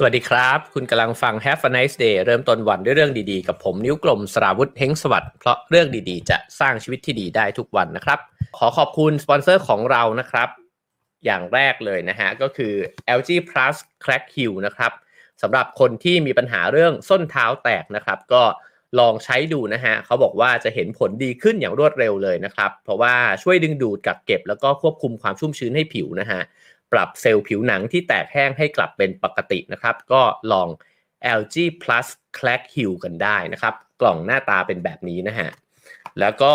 สวัสดีครับ คุณกำลังฟัง Have a nice day เริ่มต้นวันด้วยเรื่องดีๆ กับผมนิ้วกลมสราวุธเฮงสวัสดิ์เพราะเรื่องดีๆ จะสร้างชีวิตที่ดีได้ทุกวันนะครับ ขอขอบคุณสปอนเซอร์ของเรานะครับ อย่างแรกเลยนะฮะ ก็คือ LG Plus Crack Heel นะครับสำหรับคนที่มีปัญหาเรื่องส้นเท้าแตกนะครับ ก็ลองใช้ดูนะฮะเขาบอกว่าจะเห็นผลดีขึ้นอย่างรวดเร็วเลยนะครับ เพราะว่าช่วยดึงดูดกักเก็บแล้วก็ควบคุมความชุ่มชื้นให้ผิวนะฮะ ปรับเซลล์ผิวหนังที่แตกแห้งให้กลับเป็นปกตินะครับ ก็ลอง LG Plus Clack Heal กันได้นะครับ กล่องหน้าตาเป็นแบบนี้นะฮะ แล้วก็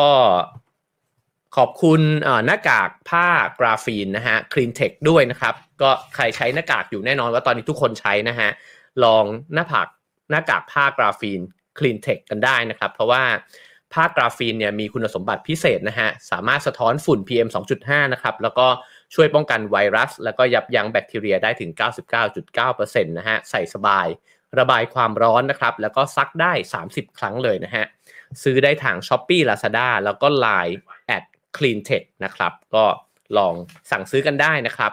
ขอบคุณหน้ากากผ้ากราฟีนนะฮะ Clean Tech ด้วยนะครับ ก็ใครใช้หน้ากากอยู่แน่นอนว่าตอนนี้ทุกคนใช้นะฮะ ลองหน้าผักหน้ากากผ้ากราฟีน Clean Tech กันได้นะครับ เพราะว่าผ้ากราฟีนเนี่ยมีคุณสมบัติพิเศษนะฮะ สามารถสะท้อนฝุ่น PM 2.5 นะครับ แล้วก็ ช่วยป้องกันไวรัส แล้วก็ยับยั้งแบคทีเรียได้ถึง 99.9%นะฮะใส่สบาย ระบายความร้อนนะครับ แล้วก็ซักได้ 30 ครั้งเลยนะฮะ ซื้อได้ทาง Shopee Lazada แล้วก็ Line at Clean Tech นะครับ ก็ลองสั่งซื้อกันได้นะครับ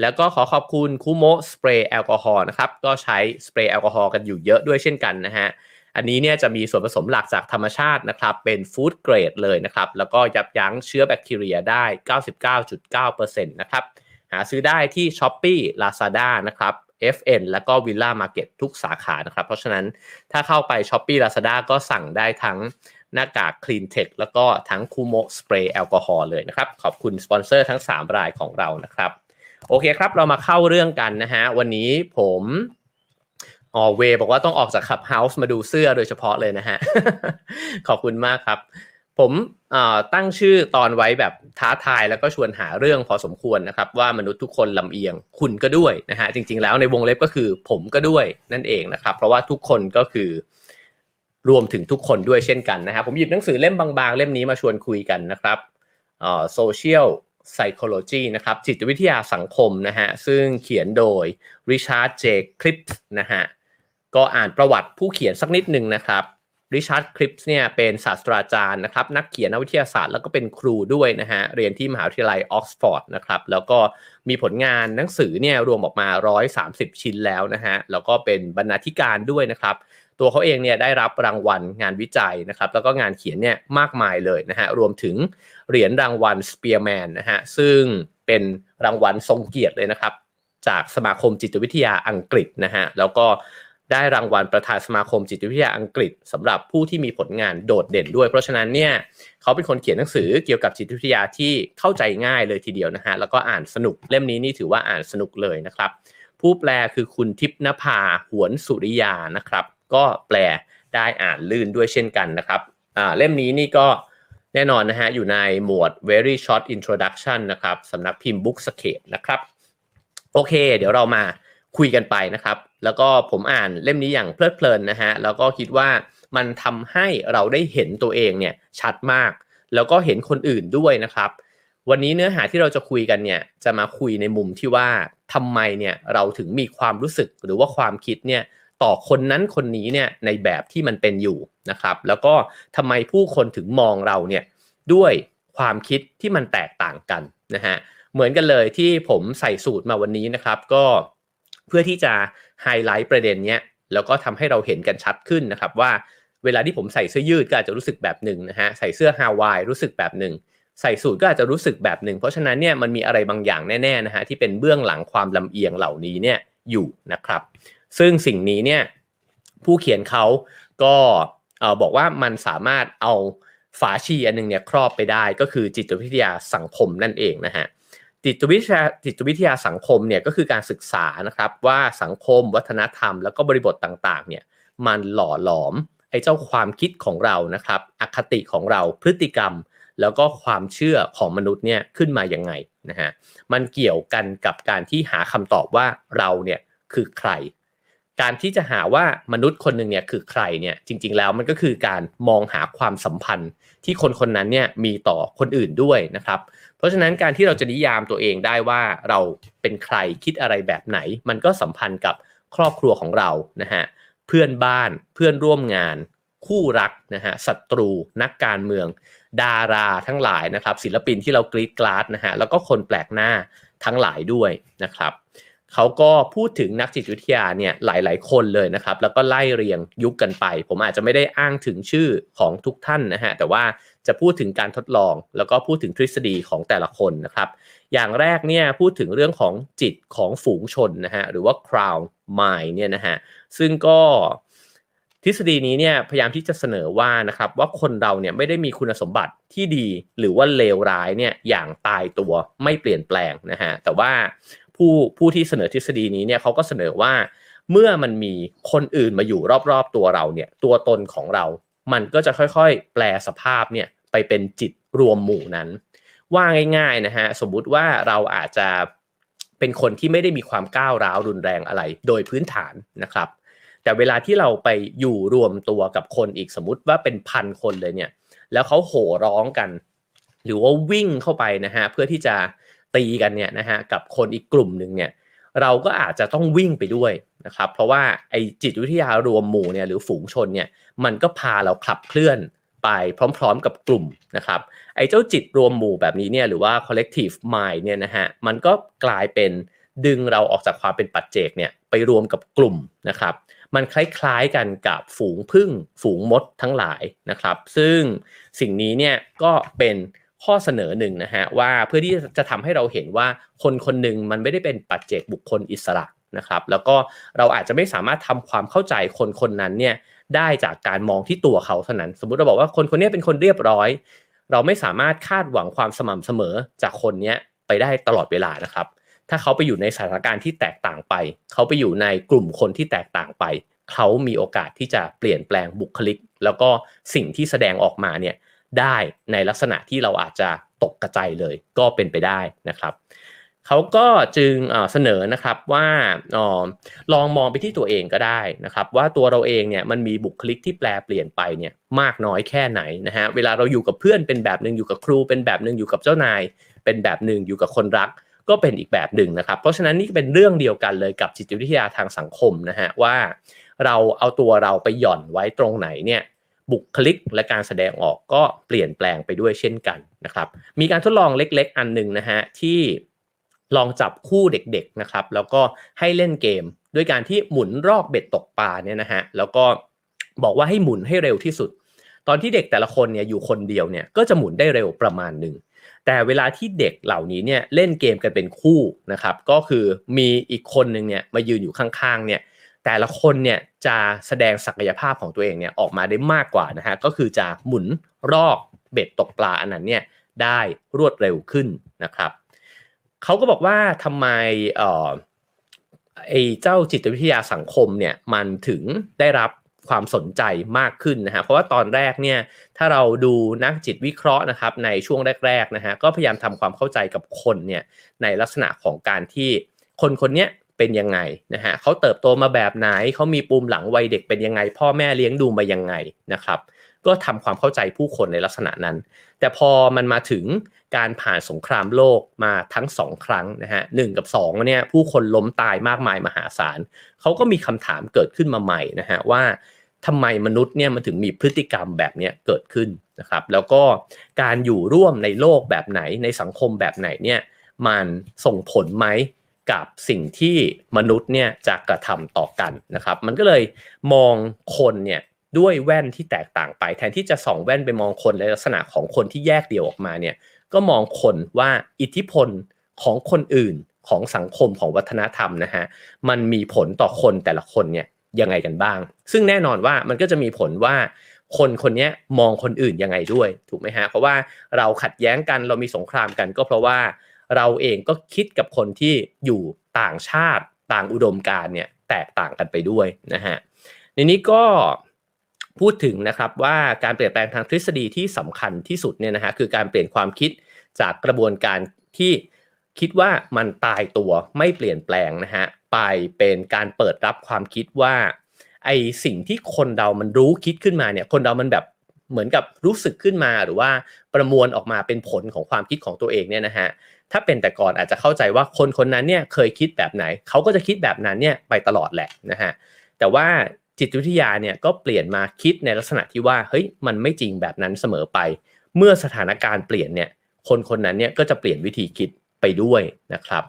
แล้วก็ขอขอบคุณคูโมสเปรย์แอลกอฮอล์นะครับ ก็ใช้สเปรย์แอลกอฮอล์กันอยู่เยอะด้วยเช่นกันนะฮะ อันนี้เนี่ยจะมีส่วนผสมหลักจากธรรมชาตินะครับ เป็น food grade เลยนะครับ แล้วก็ยับยั้งเชื้อแบคทีเรียได้ 99.9%นะครับหาซื้อได้ที่ Shopee Lazada นะครับ FN แล้วก็ Villa Market ทุกสาขานะครับ เพราะฉะนั้นถ้าเข้าไป s h อ p e e Lazada ก็สั่งได้ทั้งหน้ากาก Clean Tech แล้วก็ทั้งคูโมสเปรย์แอลกอฮอล์เลยนะครับ ขอบคุณสปอนเซอร์ทั้ง 3 รายของเรานะครับ โอเคครับ เรามาเข้าเรื่องกันนะฮะ วันนี้ผม อ๋อเวบอกว่าต้องออกจาก Clubhouse มาดูเสื้อโดยเฉพาะเลยนะฮะ ขอบคุณมากครับ ผมตั้งชื่อตอนไว้แบบท้าทายแล้วก็ชวนหาเรื่องพอสมควรนะครับ ว่ามนุษย์ทุกคนลำเอียง คุณก็ด้วยนะฮะจริง ๆ แล้วในวงเล็บก็คือผมก็ด้วยนั่นเองนะครับ เพราะว่าทุกคนก็คือรวมถึงทุกคนด้วยเช่นกันนะครับ ผมหยิบหนังสือเล่มบางๆ เล่มนี้มาชวนคุยกันนะครับโซเชียล psychology นะครับจิตวิทยาสังคมนะฮะซึ่งเขียนโดย Richard J. c l i p นะฮะ ก็อ่านประวัติผู้เขียนสักนิดหนึ่งนะครับริชาร์ดคริสป์เนี่ยเป็นศาสตราจารย์นะครับนักเขียนนักวิทยาศาสตร์แล้วก็เป็นครูด้วยนะฮะเรียนที่มหาวิทยาลัยออกซฟอร์ดนะครับแล้วก็มีผลงานหนังสือเนี่ยรวมออกมา 130 ชิ้นแล้วนะฮะแล้วก็เป็นบรรณาธิการด้วยนะครับ ตัวเขาเองเนี่ยได้รับรางวัลงานวิจัยนะครับแล้วก็งานเขียนเนี่ยมากมายเลยนะฮะรวมถึงเหรียญรางวัลสเปียร์แมนนะฮะซึ่งเป็นรางวัลทรงเกียรติเลยนะครับจากสมาคมจิตวิทยาอังกฤษนะฮะแล้วก็ ได้รางวัลประธานสมาคมจิตวิทยาอังกฤษสำหรับผู้ที่มีผลงานโดดเด่นด้วย เพราะฉะนั้นเนี่ยเขาเป็นคนเขียนหนังสือเกี่ยวกับจิตวิทยาที่เข้าใจง่ายเลยทีเดียวนะฮะแล้วก็อ่านสนุกเล่มนี้นี่ถือว่าอ่านสนุกเลยนะครับ ผู้แปลคือคุณทิพนภาหวนสุริยานะครับ ก็แปลได้อ่านลื่นด้วยเช่นกันนะครับอ่าเล่มนี้นี่ก็แน่นอนนะฮะอยู่ในหมวด very short introduction นะครับสำนักพิมพ์ Bookscape นะครับโอเค เดี๋ยวเรามา คุยกันไปนะครับ แล้วก็ผมอ่านเล่มนี้อย่างเพลิดเพลินนะฮะแล้วก็คิดว่ามันทำให้เราได้เห็นตัวเองเนี่ยชัดมาก แล้วก็เห็นคนอื่นด้วยนะครับ วันนี้เนื้อหาที่เราจะคุยกันเนี่ยจะมาคุยในมุมที่ว่าทำไมเนี่ยเราถึงมีความรู้สึกหรือว่าความคิดเนี่ยต่อคนนั้นคนนี้เนี่ยในแบบที่มันเป็นอยู่นะครับ แล้วก็ทำไมผู้คนถึงมองเราเนี่ยด้วยความคิดที่มันแตกต่างกันนะฮะเหมือนกันเลยที่ผมใส่สูตรมาวันนี้นะครับ ก็ เพื่อที่จะไฮไลท์ประเด็นเนี้ยแล้วก็ทำให้เราเห็นกันชัดขึ้นนะครับว่าเวลาที่ผมใส่เสื้อยืดก็อาจจะรู้สึกแบบหนึ่งนะฮะใส่เสื้อฮาวายรู้สึกแบบหนึ่งใส่สูทก็อาจจะรู้สึกแบบหนึ่งเพราะฉะนั้นเนี่ยมันมีอะไรบางอย่างแน่ๆนะฮะที่เป็นเบื้องหลังความลำเอียงเหล่านี้เนี่ยอยู่นะครับ ซึ่งสิ่งนี้เนี่ยผู้เขียนเขาก็บอกว่ามันสามารถเอาฝาชีอันนึงเนี่ยครอบไปได้ก็คือจิตวิทยาสังคมนั่นเองนะฮะ จิตวิทยาจิตวิทยาสังคมเนี่ยก็คือการศึกษานะครับว่าสังคมวัฒนธรรม แล้วก็บริบทต่างๆเนี่ยมันหล่อหลอมไอ้เจ้าความคิดของเรานะครับอคติของเราพฤติกรรม แล้วก็ความเชื่อของมนุษย์เนี่ยขึ้นมาอย่างไงนะฮะมันเกี่ยวกันกับการที่หาคำตอบว่าเราเนี่ยคือใคร การที่จะหาว่ามนุษย์คนหนึ่งเนี่ยคือใครเนี่ยจริงๆแล้วมันก็คือการมองหาความสัมพันธ์ที่คนคนนั้นเนี่ยมีต่อคนอื่นด้วยนะครับ เพราะฉะนั้นการที่เราจะนิยามตัวเองได้ว่าเราเป็นใครคิดอะไรแบบไหน มันก็สัมพันธ์กับครอบครัวของเรานะฮะเพื่อนบ้านเพื่อนร่วมงาน คู่รักนะฮะศัตรู นักการเมือง ดาราทั้งหลายนะครับ ศิลปินที่เรากรีดกราดนะฮะแล้วก็คนแปลกหน้าทั้งหลายด้วยนะครับเขาก็พูดถึงนักจิตวิทยาเนี่ยหลาย ๆ คนเลยนะครับ แล้วก็ไล่เรียงยุคกันไป ผมอาจจะไม่ได้อ้างถึงชื่อของทุกท่านนะฮะแต่ว่า จะพูดถึงการทดลอง แล้วก็พูดถึงทฤษฎีของแต่ละคนนะครับ อย่างแรกเนี่ยพูดถึงเรื่องของจิตของฝูงชนนะฮะหรือว่า crowd mind เนี่ยนะฮะซึ่งก็ทฤษฎีนี้เนี่ยพยายามที่จะเสนอว่านะครับว่าคนเราเนี่ยไม่ได้มีคุณสมบัติที่ดีหรือว่าเลวร้ายเนี่ยอย่างตายตัวไม่เปลี่ยนแปลงนะฮะแต่ว่าผู้ผู้ที่เสนอทฤษฎีนี้เนี่ยเขาก็เสนอว่าเมื่อมันมีคนอื่นมาอยู่รอบๆตัวเราเนี่ยตัวตนของเรา มันก็จะค่อยๆ แปลสภาพเนี่ยไปเป็นจิตรวมหมู่นั้น ว่าง่ายๆนะฮะสมมุติว่าเราอาจจะเป็นคนที่ไม่ได้มีความก้าวร้าวรุนแรงอะไร โดยพื้นฐานนะครับ แต่เวลาที่เราไปอยู่รวมตัวกับคนอีกสมมติว่าเป็นพันคนเลยเนี่ย แล้วเขาโห่ร้องกัน หรือว่าวิ่งเข้าไปนะฮะเพื่อที่จะตีกันเนี่ยนะฮะกับคนอีกกลุ่มหนึ่งเนี่ย เราก็อาจจะต้องวิ่งไปด้วยนะครับ เพราะว่าไอ้จิตวิทยารวมหมู่เนี่ยหรือฝูงชนเนี่ยมันก็พาเราขับเคลื่อนไปพร้อมๆกับกลุ่มนะครับ ไอ้เจ้าจิตรวมหมู่แบบนี้เนี่ยหรือว่า collective mind เนี่ยนะฮะมันก็กลายเป็นดึงเราออกจากความเป็นปัจเจกเนี่ยไปรวมกับกลุ่มนะครับ มันคล้ายๆกันกับฝูงพึ่งฝูงมดทั้งหลายนะครับ ซึ่งสิ่งนี้เนี่ยก็เป็น ข้อเสนอหนึ่งนะฮะว่าเพื่อที่จะทำให้เราเห็นว่าคนคนหนึ่งมันไม่ได้เป็นปัจเจกบุคคลอิสระนะครับแล้วก็เราอาจจะไม่สามารถทำความเข้าใจคนคนนั้นเนี่ยได้จากการมองที่ตัวเขาเท่านั้น สมมุติเราบอกว่าคนคนนี้เป็นคนเรียบร้อย เราไม่สามารถคาดหวังความสม่ำเสมอจากคนนี้ไปได้ตลอดเวลานะครับ ถ้าเขาไปอยู่ในสถานการณ์ที่แตกต่างไป เขาไปอยู่ในกลุ่มคนที่แตกต่างไป เขามีโอกาสที่จะเปลี่ยนแปลงบุคลิก แล้วก็สิ่งที่แสดงออกมาเนี่ย ได้ในลักษณะที่เราอาจจะตกกระใจเลยก็เป็นไปได้นะครับเขาก็จึงเสนอนะครับว่าลองมองไปที่ตัวเองก็ได้นะครับ ว่าตัวเราเองเนี่ยมันมีบุคลิกที่แปลเปลี่ยนไปเนี่ยมากน้อยแค่ไหนนะฮะเวลาเราอยู่กับเพื่อนเป็นแบบหนึ่งอยู่กับครู เป็นแบบหนึ่งอยู่กับเจ้านาย เป็นแบบหนึ่งอยู่กับคนรัก ก็เป็นอีกแบบหนึ่งนะครับ เพราะฉะนั้นนี่เป็นเรื่องเดียวกันเลยกับจิตวิทยาทางสังคมนะฮะว่าเราเอาตัวเราไปหย่อนไว้ตรงไหนเนี่ย บุคลิกและการแสดงออกก็เปลี่ยนแปลงไปด้วยเช่นกันนะครับ มีการทดลองเล็กๆ อันหนึ่งนะฮะที่ลองจับคู่เด็กๆนะครับ แล้วก็ให้เล่นเกมด้วยการที่หมุนรอบเบ็ดตกปลาเนี่ยนะฮะแล้วก็บอกว่าให้หมุนให้เร็วที่สุด ตอนที่เด็กแต่ละคนเนี่ยอยู่คนเดียวเนี่ยก็จะหมุนได้เร็วประมาณหนึ่งแต่เวลาที่เด็กเหล่านี้เนี่ยเล่นเกมกันเป็นคู่นะครับ ก็คือมีอีกคนหนึ่งเนี่ยมายืนอยู่ข้างๆเนี่ย แต่ละคนเนี่ยจะแสดงศักยภาพของตัวเองเนี่ยออกมาได้มากกว่านะฮะก็คือจะหมุนรอบเบ็ดตกปลาอันนั้นเนี่ยได้รวดเร็วขึ้นนะครับเขาก็บอกว่าทำไมเอ่อไอ้เจ้าจิตวิทยาสังคมเนี่ยมันถึงได้รับความสนใจมากขึ้นนะฮะเพราะว่าตอนแรกเนี่ยถ้าเราดูนักจิตวิเคราะห์นะครับในช่วงแรกๆนะฮะก็พยายามทำความเข้าใจกับคนเนี่ยในลักษณะของการที่คนคนนี้ เป็นยังไงนะฮะเขาเติบโตมาแบบไหนเขามีปุ่มหลังวัยเด็กเป็นยังไง พ่อแม่เลี้ยงดูมายังไงนะครับ ก็ทำความเข้าใจผู้คนในลักษณะนั้น แต่พอมันมาถึงการผ่านสงครามโลกมาทั้งสองครั้งนะฮะหนึ่งกับสองเนี่ยผู้คนล้มตายมากมายมหาศาลเขาก็มีคำถามเกิดขึ้นมาใหม่นะฮะว่าทำไมมนุษย์เนี่ยมันถึงมีพฤติกรรมแบบนี้เกิดขึ้นนะครับแล้วก็การอยู่ร่วมในโลกแบบไหนในสังคมแบบไหนเนี่ยมันส่งผลไหม กับสิ่งที่มนุษย์เนี่ยจะกระทำต่อกันนะครับ มันก็เลยมองคนเนี่ยด้วยแว่นที่แตกต่างไป แทนที่จะส่องแว่นไปมองคนในลักษณะของคนที่แยกเดี่ยวออกมาเนี่ยก็มองคนว่าอิทธิพลของคนอื่นของสังคมของวัฒนธรรมนะฮะมันมีผลต่อคนแต่ละคนเนี่ยยังไงกันบ้าง ซึ่งแน่นอนว่ามันก็จะมีผลว่าคนคนนี้มองคนอื่นยังไงด้วยถูกไหมฮะเพราะว่าเราขัดแย้งกันเรามีสงครามกันก็เพราะว่า เราเองก็คิดกับคนที่อยู่ต่างชาติต่างอุดมการเนี่ยแตกต่างกันไปด้วยนะฮะในนี้ก็พูดถึงนะครับว่าการเปลี่ยนแปลงทางทฤษฎีที่สำคัญที่สุดเนี่ยนะฮะคือการเปลี่ยนความคิดจากกระบวนการที่คิดว่ามันตายตัวไม่เปลี่ยนแปลงนะฮะไปเป็นการเปิดรับความคิดว่าไอสิ่งที่คนเรามันรู้คิดขึ้นมาเนี่ยคนเรามันแบบเหมือนกับรู้สึกขึ้นมาหรือว่าประมวลออกมาเป็นผลของความคิดของตัวเองเนี่ยนะฮะ ถ้าเป็นแต่ก่อนอาจจะเข้าใจว่าคนคนนั้นเนี่ยเคยคิดแบบไหน เขาก็จะคิดแบบนั้นเนี่ยไปตลอดแหละนะฮะแต่ว่าจิตวิทยาเนี่ยก็เปลี่ยนมาคิดในลักษณะที่ว่าเฮ้ยมันไม่จริงแบบนั้นเสมอไป เมื่อสถานการณ์เปลี่ยนเนี่ยคนคนนั้นเนี่ยก็จะเปลี่ยนวิธีคิดไปด้วยนะครับ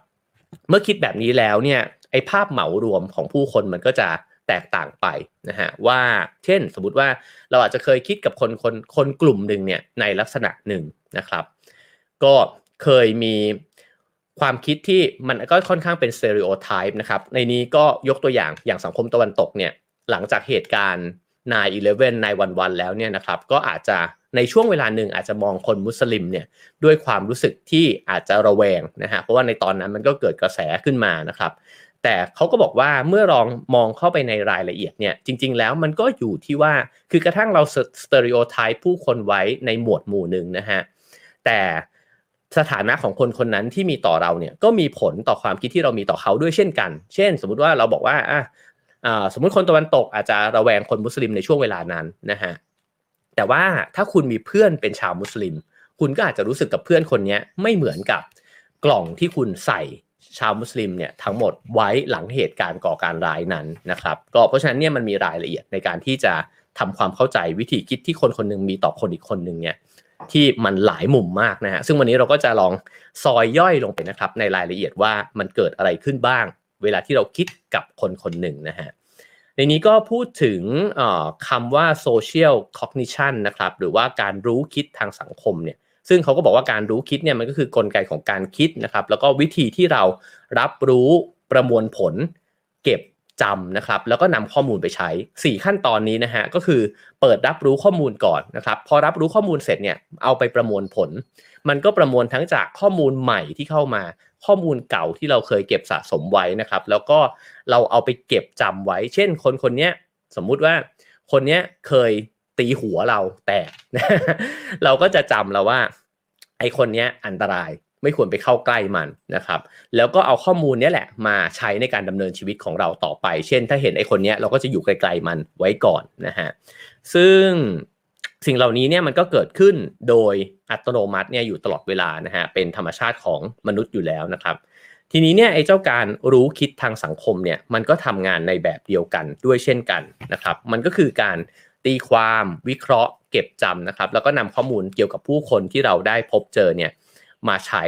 เมื่อคิดแบบนี้แล้วเนี่ยไอ้ภาพเหมารวมของผู้คนมันก็จะแตกต่างไปนะฮะว่าเช่นสมมติว่าเราอาจจะเคยคิดกับคนคนคนกลุ่มหนึ่งเนี่ยในลักษณะหนึ่งนะครับ ก็ เคยมีความคิดที่มันก็ค่อนข้างเป็น stereotype นะครับ ในนี้ก็ยกตัวอย่างอย่างสังคมตะวันตกเนี่ยหลังจากเหตุการณ์9-11 9-11แล้วเนี่ยนะครับ ก็อาจจะในช่วงเวลาหนึ่งอาจจะมองคนมุสลิมเนี่ยด้วยความรู้สึกที่อาจจะระแวงนะฮะเพราะว่าในตอนนั้นมันก็เกิดกระแสขึ้นมานะครับ แต่เขาก็บอกว่าเมื่อลองมองเข้าไปในรายละเอียดเนี่ยจริง ๆ แล้วมันก็อยู่ที่ว่าคือกระทั่งเรา stereotype ผู้คนไว้ในหมวดหมู่หนึ่งนะฮะแต่ สถานะของคนคนนั้นที่มีต่อเราเนี่ยก็มีผลต่อความคิดที่เรามีต่อเขาด้วยเช่นกัน เช่น สมมุติว่าเราบอกว่าอะสมมุติคนตะวันตกอาจจะระแวงคนมุสลิมในช่วงเวลานั้นนะฮะแต่ว่าถ้าคุณมีเพื่อนเป็นชาวมุสลิม คุณก็อาจจะรู้สึกกับเพื่อนคนนี้ไม่เหมือนกับกล่องที่คุณใส่ชาวมุสลิมเนี่ยทั้งหมดไว้หลังเหตุการณ์ก่อการร้ายนั้นนะครับ ก็เพราะฉะนั้นเนี่ยมันมีรายละเอียดในการที่จะทำความเข้าใจวิธีคิดที่คนคนนึงมีต่อคนอีกคนหนึ่งเนี่ย ที่มันหลายมุมมากนะฮะซึ่งวันนี้เราก็จะลองซอยย่อยลงไปนะครับ ในรายละเอียดว่ามันเกิดอะไรขึ้นบ้าง เวลาที่เราคิดกับคนคนหนึ่งนะฮะในนี้ก็พูดถึงคำว่า social cognition นะครับ หรือว่าการรู้คิดทางสังคมเนี่ยซึ่งเขาก็บอกว่าการรู้คิดเนี่ยมันก็คือกลไกของการคิดนะครับ แล้วก็วิธีที่เรารับรู้ประมวลผล เก็บ จำนะครับแล้วก็นำข้อมูลไปใช้ 4 ขั้นตอนนี้นะฮะก็คือเปิดรับรู้ข้อมูลก่อนนะครับพอรับรู้ข้อมูลเสร็จเนี่ยเอาไปประมวลผล มันก็ประมวลทั้งจากข้อมูลใหม่ที่เข้ามา ข้อมูลเก่าที่เราเคยเก็บสะสมไว้นะครับ แล้วก็เราเอาไปเก็บจำไว้ เช่น คนคนนี้สมมุติว่าคนนี้เคยตีหัวเราแตกเราก็จะจำแล้วว่าไอคนนี้อันตราย ไม่ควรไปเข้าใกล้มันนะครับ แล้วก็เอาข้อมูลนี้แหละมาใช้ในการดำเนินชีวิตของเราต่อไป เช่น ถ้าเห็นไอ้คนนี้เราก็จะอยู่ไกลๆมันไว้ก่อนนะฮะ ซึ่งสิ่งเหล่านี้เนี่ยมันก็เกิดขึ้นโดยอัตโนมัติเนี่ยอยู่ตลอดเวลานะฮะ เป็นธรรมชาติของมนุษย์อยู่แล้วนะครับ ทีนี้เนี่ยไอ้เจ้าการรู้คิดทางสังคมเนี่ยมันก็ทำงานในแบบเดียวกันด้วยเช่นกันนะครับ มันก็คือการตีความวิเคราะห์ เก็บจำนะครับ แล้วก็นำข้อมูลเกี่ยวกับผู้คนที่เราได้พบเจอเนี่ย มาใช้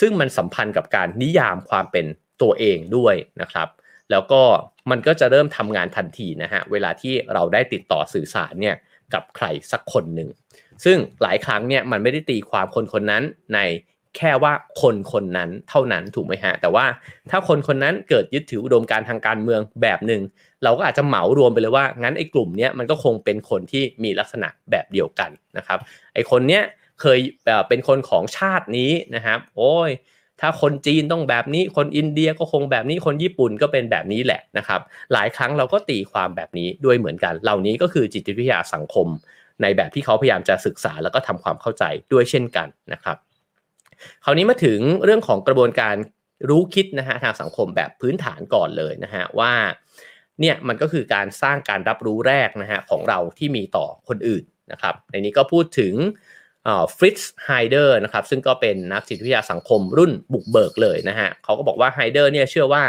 ซึ่งมันสัมพันธ์กับการนิยามความเป็นตัวเองด้วยนะครับ แล้วก็มันก็จะเริ่มทำงานทันทีนะฮะเวลาที่เราได้ติดต่อสื่อสารเนี่ยกับใครสักคนหนึ่งซึ่งหลายครั้งเนี่ยมันไม่ได้ตีความคนคนนั้นในแค่ว่าคนคนนั้นเท่านั้นถูกไหมฮะ แต่ว่าถ้าคนคนนั้นเกิดยึดถืออุดมการทางการเมืองแบบหนึ่งเราก็อาจจะเหมารวมไปเลยว่างั้นไอ้กลุ่มเนี้ยมันก็คงเป็นคนที่มีลักษณะแบบเดียวกันนะครับไอ้คนเนี้ย เคยเป็นคนของชาตินี้นะครับ โอ้ย ถ้าคนจีนต้องแบบนี้ คนอินเดียก็คงแบบนี้ คนญี่ปุ่นก็เป็นแบบนี้แหละนะครับ หลายครั้งเราก็ตีความแบบนี้ด้วยเหมือนกัน เหล่านี้ก็คือจิตวิทยาสังคม ในแบบที่เขาพยายามจะศึกษาแล้วก็ทำความเข้าใจด้วยเช่นกันนะครับ คราวนี้มาถึงเรื่องของกระบวนการรู้คิดนะฮะทางสังคมแบบพื้นฐานก่อนเลยนะฮะว่าเนี่ยมันก็คือการสร้างการรับรู้แรกนะฮะของเราที่มีต่อคนอื่นนะครับในนี้ก็พูดถึง ฟริตซ์ไฮเดอร์นะครับซึ่งก็เป็นนักจิตวิทยาสังคมรุ่นบุกเบิกเลยนะฮะเขาก็บอกว่าไฮเดอร์เนี่ยเชื่อว่า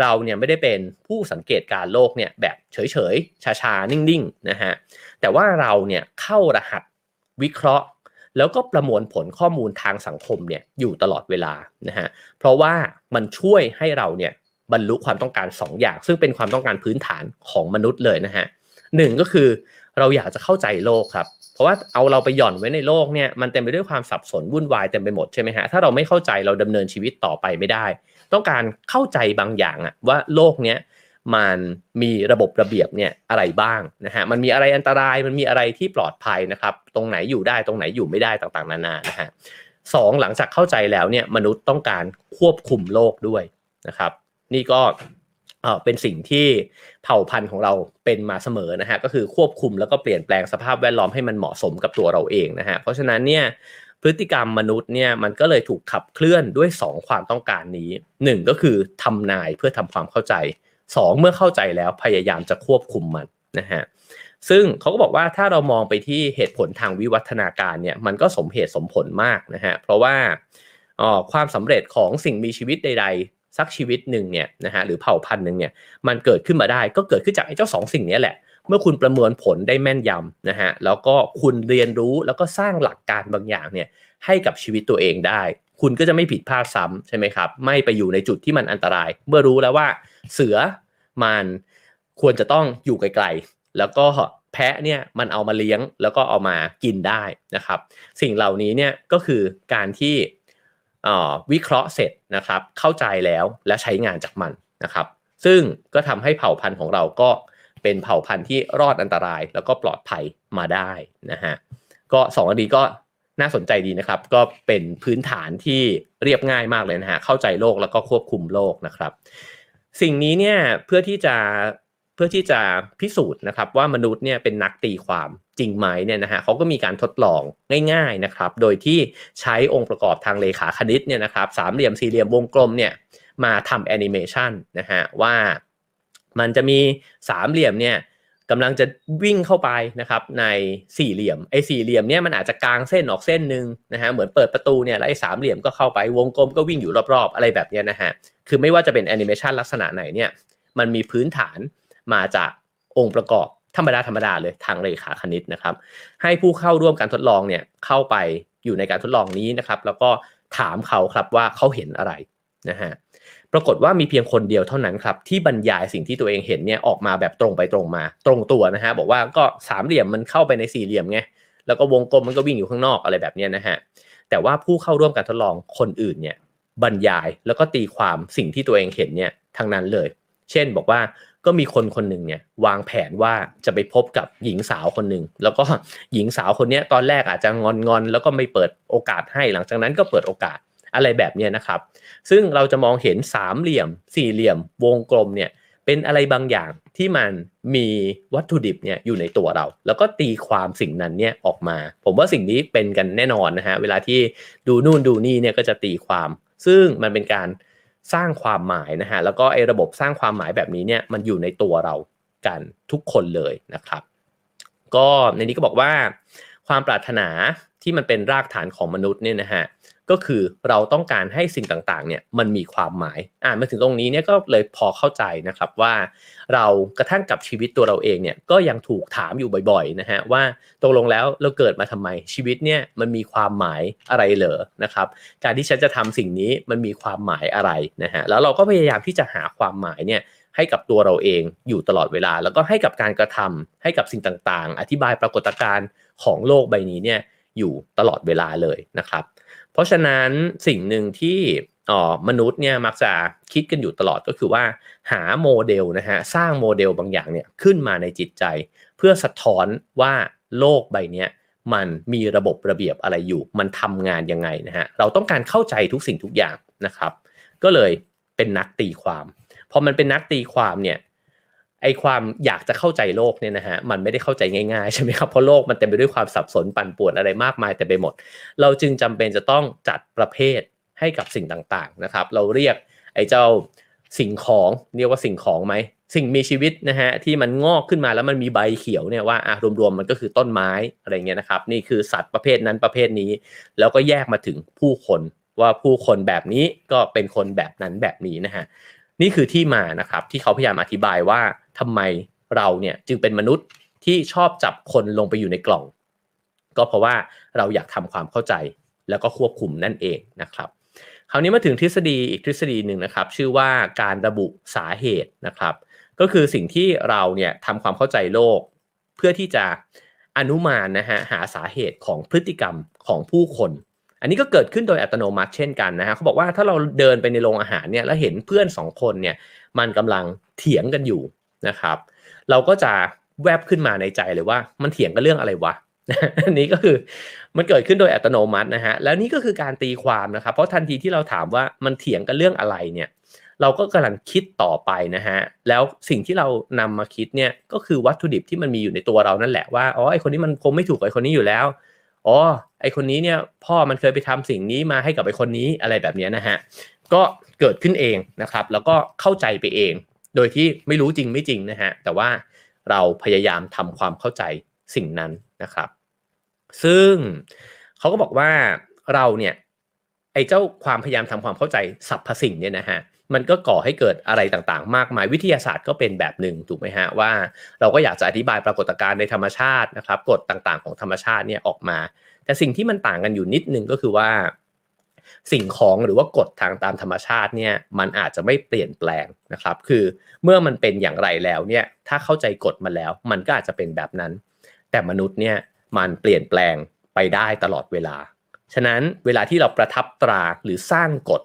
เราเนี่ยไม่ได้เป็นผู้สังเกตการณ์โลกเนี่ยแบบเฉยๆชาๆ นิ่งๆนะฮะแต่ว่าเราเนี่ยเข้ารหัสวิเคราะห์ แล้วก็ประมวลผลข้อมูลทางสังคมเนี่ยอยู่ตลอดเวลานะฮะเพราะว่ามันช่วยให้เราเนี่ยบรรลุความต้องการ 2 อย่าง ซึ่งเป็นความต้องการพื้นฐานของมนุษย์เลยนะฮะหนึ่งก็คือเราอยากจะเข้าใจโลกครับ เพราะว่าเอาเราไปหย่อนไว้ในโลกเนี่ยมันเต็มไปด้วยความสับสนวุ่นวายเต็มไปหมดใช่ไหมฮะถ้าเราไม่เข้าใจเราดำเนินชีวิตต่อไปไม่ได้ ต้องการเข้าใจบางอย่างอะว่าโลกเนี้ยมันมีระบบระเบียบเนี่ยอะไรบ้างนะฮะมันมีอะไรอันตรายมันมีอะไรที่ปลอดภัยนะครับ ตรงไหนอยู่ได้ตรงไหนอยู่ไม่ได้ต่างๆนานานะฮะสองหลังจากเข้าใจแล้วเนี่ยมนุษย์ต้องการควบคุมโลกด้วยนะครับ นี่ก็ เป็นสิ่งที่เผ่าพันธุ์ของเราเป็นมาเสมอนะฮะก็คือควบคุมแล้วก็เปลี่ยนแปลงสภาพแวดล้อมให้มันเหมาะสมกับตัวเราเองนะฮะเพราะฉะนั้นเนี่ยพฤติกรรมมนุษย์เนี่ยมันก็เลยถูกขับเคลื่อนด้วย 2 ความต้องการนี้ 1 ก็คือทำนายเพื่อทำความเข้าใจ 2 เมื่อเข้าใจแล้วพยายามจะควบคุมมันนะฮะซึ่งเขาก็บอกว่าถ้าเรามองไปที่เหตุผลทางวิวัฒนาการเนี่ยมันก็สมเหตุสมผลมากนะฮะเพราะว่าความสำเร็จของสิ่งมีชีวิตใด สักชีวิตหนึ่งเนี่ยนะฮะหรือเผ่าพันธุ์หนึ่งเนี่ยมันเกิดขึ้นมาได้ก็เกิดขึ้นจากไอ้เจ้าสองสิ่งนี้แหละ เมื่อคุณประเมินผลได้แม่นยำนะฮะแล้วก็คุณเรียนรู้แล้วก็สร้างหลักการบางอย่างเนี่ยให้กับชีวิตตัวเองได้ คุณก็จะไม่ผิดพลาดซ้ำใช่ไหมครับ ไม่ไปอยู่ในจุดที่มันอันตราย เมื่อรู้แล้วว่าเสือมันควรจะต้องอยู่ไกลๆแล้วก็แพะเนี่ยมันเอามาเลี้ยงแล้วก็เอามากินได้นะครับ สิ่งเหล่านี้เนี่ยก็คือการที่ วิเคราะห์เสร็จนะครับ เข้าใจแล้วและใช้งานจากมันนะครับ ซึ่งก็ทำให้เผ่าพันธุ์ของเราก็เป็นเผ่าพันธุ์ที่รอดอันตรายแล้วก็ปลอดภัยมาได้นะฮะก็สองอันนี้ก็น่าสนใจดีนะครับ ก็เป็นพื้นฐานที่เรียบง่ายมากเลยนะฮะเข้าใจโลกแล้วก็ควบคุมโลกนะครับ สิ่งนี้เนี่ยเพื่อที่จะ พื่อที่จะพิสูจน์นะครับว่ามนุษย์เนี่ยเป็นนักตีความจริงไหมเนี่ยนะฮะเขาก็มีการทดลองง่ายๆนะครับโดยที่ใช้องค์ประกอบทางเลขาคณิตเนี่ยนะครับสามเหลี่ยมสี่เหลี่ยมวงกลมเนี่ยมาทำแอนิเมชันนะฮะว่ามันจะมีสามเหลี่ยมเนี่ยกำลังจะวิ่งเข้าไปนะครับในสี่เหลี่ยมไอ้สี่เหลี่ยมเนี่ยมันอาจจะกลางเส้นออกเส้นหนึ่งนะฮะเหมือนเปิดประตูเนี่ยแล้วไอ้สามเหลี่ยมก็เข้าไปวงกลมก็วิ่งอยู่รอบๆ อะไรแบบนี้นะฮะคือไม่ว่าจะเป็นแอนิเมชันลักษณะไหนเนี่ยมันมีพื้นฐาน มาจากองค์ประกอบธรรมดาธรรมดาเลยทางเลขาคณิตนะครับ ให้ผู้เข้าร่วมการทดลองเนี่ยเข้าไปอยู่ในการทดลองนี้นะครับ แล้วก็ถามเขาครับว่าเขาเห็นอะไรนะฮะปรากฏว่ามีเพียงคนเดียวเท่านั้นครับที่บรรยายสิ่งที่ตัวเองเห็นเนี่ยออกมาแบบตรงไปตรงมา ตรงตัวนะฮะบอกว่าก็สามเหลี่ยมมันเข้าไปในสี่เหลี่ยมไงแล้วก็วงกลมมันก็วิ่งอยู่ข้างนอกอะไรแบบนี้นะฮะแต่ว่าผู้เข้าร่วมการทดลองคนอื่นเนี่ยบรรยายแล้วก็ตีความสิ่งที่ตัวเองเห็นเนี่ยทั้งนั้นเลย เช่นบอกว่า ก็มีคนคนหนึ่งเนี่ยวางแผนว่าจะไปพบกับหญิงสาวคนหนึ่งแล้วก็หญิงสาวคนนี้ตอนแรกอาจจะงอนงอนแล้วก็ไม่เปิดโอกาสให้หลังจากนั้นก็เปิดโอกาสอะไรแบบนี้นะครับ ซึ่งเราจะมองเห็นสามเหลี่ยม สี่เหลี่ยม วงกลมเนี่ยเป็นอะไรบางอย่างที่มันมีวัตถุดิบเนี่ยอยู่ในตัวเรา แล้วก็ตีความสิ่งนั้นเนี่ยออกมา ผมว่าสิ่งนี้เป็นกันแน่นอนนะฮะเวลาที่ดูนู่นดูนี่เนี่ยก็จะตีความ ซึ่งมันเป็นการ สร้างความหมายนะฮะแล้วก็ไอ้ระบบสร้างความหมายแบบนี้เนี่ยมันอยู่ในตัวเรากันทุกคนเลยนะครับ ก็ในนี้ก็บอกว่า ความปรารถนาที่มันเป็นรากฐานของมนุษย์เนี่ยนะฮะ ก็คือเราต้องการให้สิ่งต่างๆเนี่ยมันมีความหมายอ่านมาถึงตรงนี้เนี่ยก็เลยพอเข้าใจนะครับว่า เรากระทั่งกับชีวิตตัวเราเองเนี่ยก็ยังถูกถามอยู่บ่อยๆนะฮะว่าตกลงแล้วเราเกิดมาทำไมชีวิตเนี่ยมันมีความหมายอะไรเหรอนะครับ การที่ฉันจะทำสิ่งนี้มันมีความหมายอะไรนะฮะแล้วเราก็พยายามที่จะหาความหมายเนี่ยให้กับตัวเราเองอยู่ตลอดเวลา แล้วก็ให้กับการกระทำให้กับสิ่งต่างๆ อธิบายปรากฏการณ์ของโลกใบนี้เนี่ยอยู่ตลอดเวลาเลยนะครับ เพราะฉะนั้นสิ่งหนึ่งที่อ๋อมนุษย์เนี่ยมักจะคิดกันอยู่ตลอดก็คือว่าหาโมเดลนะฮะสร้างโมเดลบางอย่างเนี่ยขึ้นมาในจิตใจ เพื่อสะท้อนว่าโลกใบนี้มันมีระบบระเบียบอะไรอยู่ มันทำงานยังไงนะฮะเราต้องการเข้าใจทุกสิ่งทุกอย่างนะครับ ก็เลยเป็นนักตีความพอมันเป็นนักตีความเนี่ย ไอความอยากจะเข้าใจโลกเนี่ยนะฮะมันไม่ได้เข้าใจง่ายๆใช่ไหมครับเพราะโลกมันเต็มไปด้วยความสับสนปั่นป่วนอะไรมากมายแต่ไปหมด เราจึงจำเป็นจะต้องจัดประเภทให้กับสิ่งต่างๆนะครับ เราเรียกไอ้เจ้าสิ่งของเรียกว่าสิ่งของไหมสิ่งมีชีวิตนะฮะที่มันงอกขึ้นมาแล้วมันมีใบเขียวเนี่ยว่าอะรวมๆมันก็คือต้นไม้อะไรเงี้ยนะครับนี่คือสัตว์ประเภทนั้นประเภทนี้ แล้วก็แยกมาถึงผู้คนว่าผู้คนแบบนี้ก็เป็นคนแบบนั้นแบบนี้นะฮะ นี่คือที่มานะครับที่เขาพยายามอธิบายว่าทำไมเราเนี่ยจึงเป็นมนุษย์ที่ชอบจับคนลงไปอยู่ในกล่อง ก็เพราะว่าเราอยากทำความเข้าใจแล้วก็ควบคุมนั่นเองนะครับคราวนี้มาถึงทฤษฎีอีกทฤษฎีหนึ่งนะครับ ชื่อว่าการระบุสาเหตุนะครับ ก็คือสิ่งที่เราเนี่ยทำความเข้าใจโลก เพื่อที่จะอนุมานนะฮะหาสาเหตุของพฤติกรรมของผู้คน อันนี้ก็เกิดขึ้นโดยอัตโนมัติเช่นกันนะฮะเขาบอกว่าถ้าเราเดินไปในโรงอาหารเนี่ยแล้วเห็นเพื่อนสองคนเนี่ยมันกำลังเถียงกันอยู่นะครับ เราก็จะแวบขึ้นมาในใจเลยว่ามันเถียงกันเรื่องอะไรวะอันนี้ก็คือมันเกิดขึ้นโดยอัตโนมัตินะฮะแล้วนี่ก็คือการตีความนะครับ เพราะทันทีที่เราถามว่ามันเถียงกันเรื่องอะไรเนี่ย เราก็กำลังคิดต่อไปนะฮะแล้วสิ่งที่เรานำมาคิดเนี่ยก็คือวัตถุดิบที่มันมีอยู่ในตัวเรานั่นแหละว่าอ๋อไอคนนี้มันคงไม่ถูกไอคนนี้อยู่แล้ว อ๋อไอคนนี้เนี่ยพ่อมันเคยไปทำสิ่งนี้มาให้กับไอคนนี้อะไรแบบนี้นะฮะก็เกิดขึ้นเองนะครับ แล้วก็เข้าใจไปเอง โดยที่ไม่รู้จริงไม่จริงนะฮะแต่ว่าเราพยายามทำความเข้าใจสิ่งนั้นนะครับ ซึ่งเขาก็บอกว่าเราเนี่ยไอ้เจ้าความพยายามทำความเข้าใจสรรพสิ่งเนี่ยนะฮะ มันก็ก่อให้เกิดอะไรต่างๆ มากมายวิทยาศาสตร์ก็เป็นแบบหนึ่งถูกไหมฮะว่า เราก็อยากจะอธิบายปรากฏการณ์ในธรรมชาตินะครับกฎต่างๆของธรรมชาติเนี่ยออกมา แต่สิ่งที่มันต่างกันอยู่นิดนึงก็คือว่า สิ่งของหรือว่ากฎทางตามธรรมชาติเนี่ยมันอาจจะไม่เปลี่ยนแปลงนะครับ คือเมื่อมันเป็นอย่างไรแล้วเนี่ยถ้าเข้าใจกฎมาแล้ว มันก็อาจจะเป็นแบบนั้น แต่มนุษย์เนี่ยมันเปลี่ยนแปลงไปได้ตลอดเวลา ฉะนั้นเวลาที่เราประทับตราหรือสร้างกฎ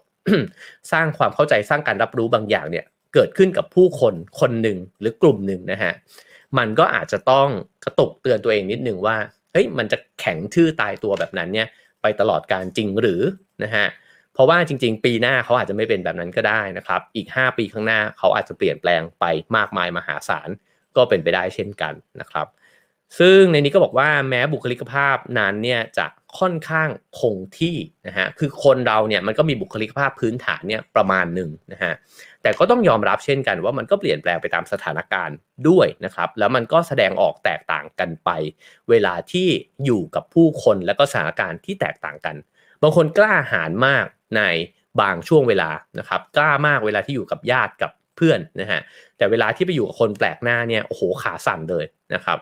สร้างความเข้าใจสร้างการรับรู้บางอย่างเนี่ยเกิดขึ้นกับผู้คนคนหนึ่งหรือกลุ่มหนึ่งนะฮะมันก็อาจจะต้องกระตุกเตือนตัวเองนิดนึงว่าเฮ้ยมันจะแข็งชื่อตายตัวแบบนั้นเนี่ยไปตลอดการจริงหรือนะฮะเพราะว่าจริง ๆ ปีหน้าเขาอาจจะไม่เป็นแบบนั้นก็ได้นะครับ อีก 5 ปีข้างหน้าเขาอาจจะเปลี่ยนแปลงไปมากมายมหาศาลก็เป็นไปได้เช่นกันนะครับ ซึ่งในนี้ก็บอกว่าแม้บุคลิกภาพนั้นเนี่ยจะ ค่อนข้างคงที่นะฮะคือคนเราเนี่ยมันก็มีบุคลิกภาพพื้นฐานเนี่ยประมาณหนึ่งนะฮะแต่ก็ต้องยอมรับเช่นกันว่ามันก็เปลี่ยนแปลงไปตามสถานการณ์ด้วยนะครับ แล้วมันก็แสดงออกแตกต่างกันไป เวลาที่อยู่กับผู้คนและก็สถานการณ์ที่แตกต่างกัน บางคนกล้าหาญมากในบางช่วงเวลานะครับ กล้ามากเวลาที่อยู่กับญาติกับเพื่อนนะฮะแต่เวลาที่ไปอยู่กับคนแปลกหน้าเนี่ยโอ้โหขาสั่นเลยนะครับ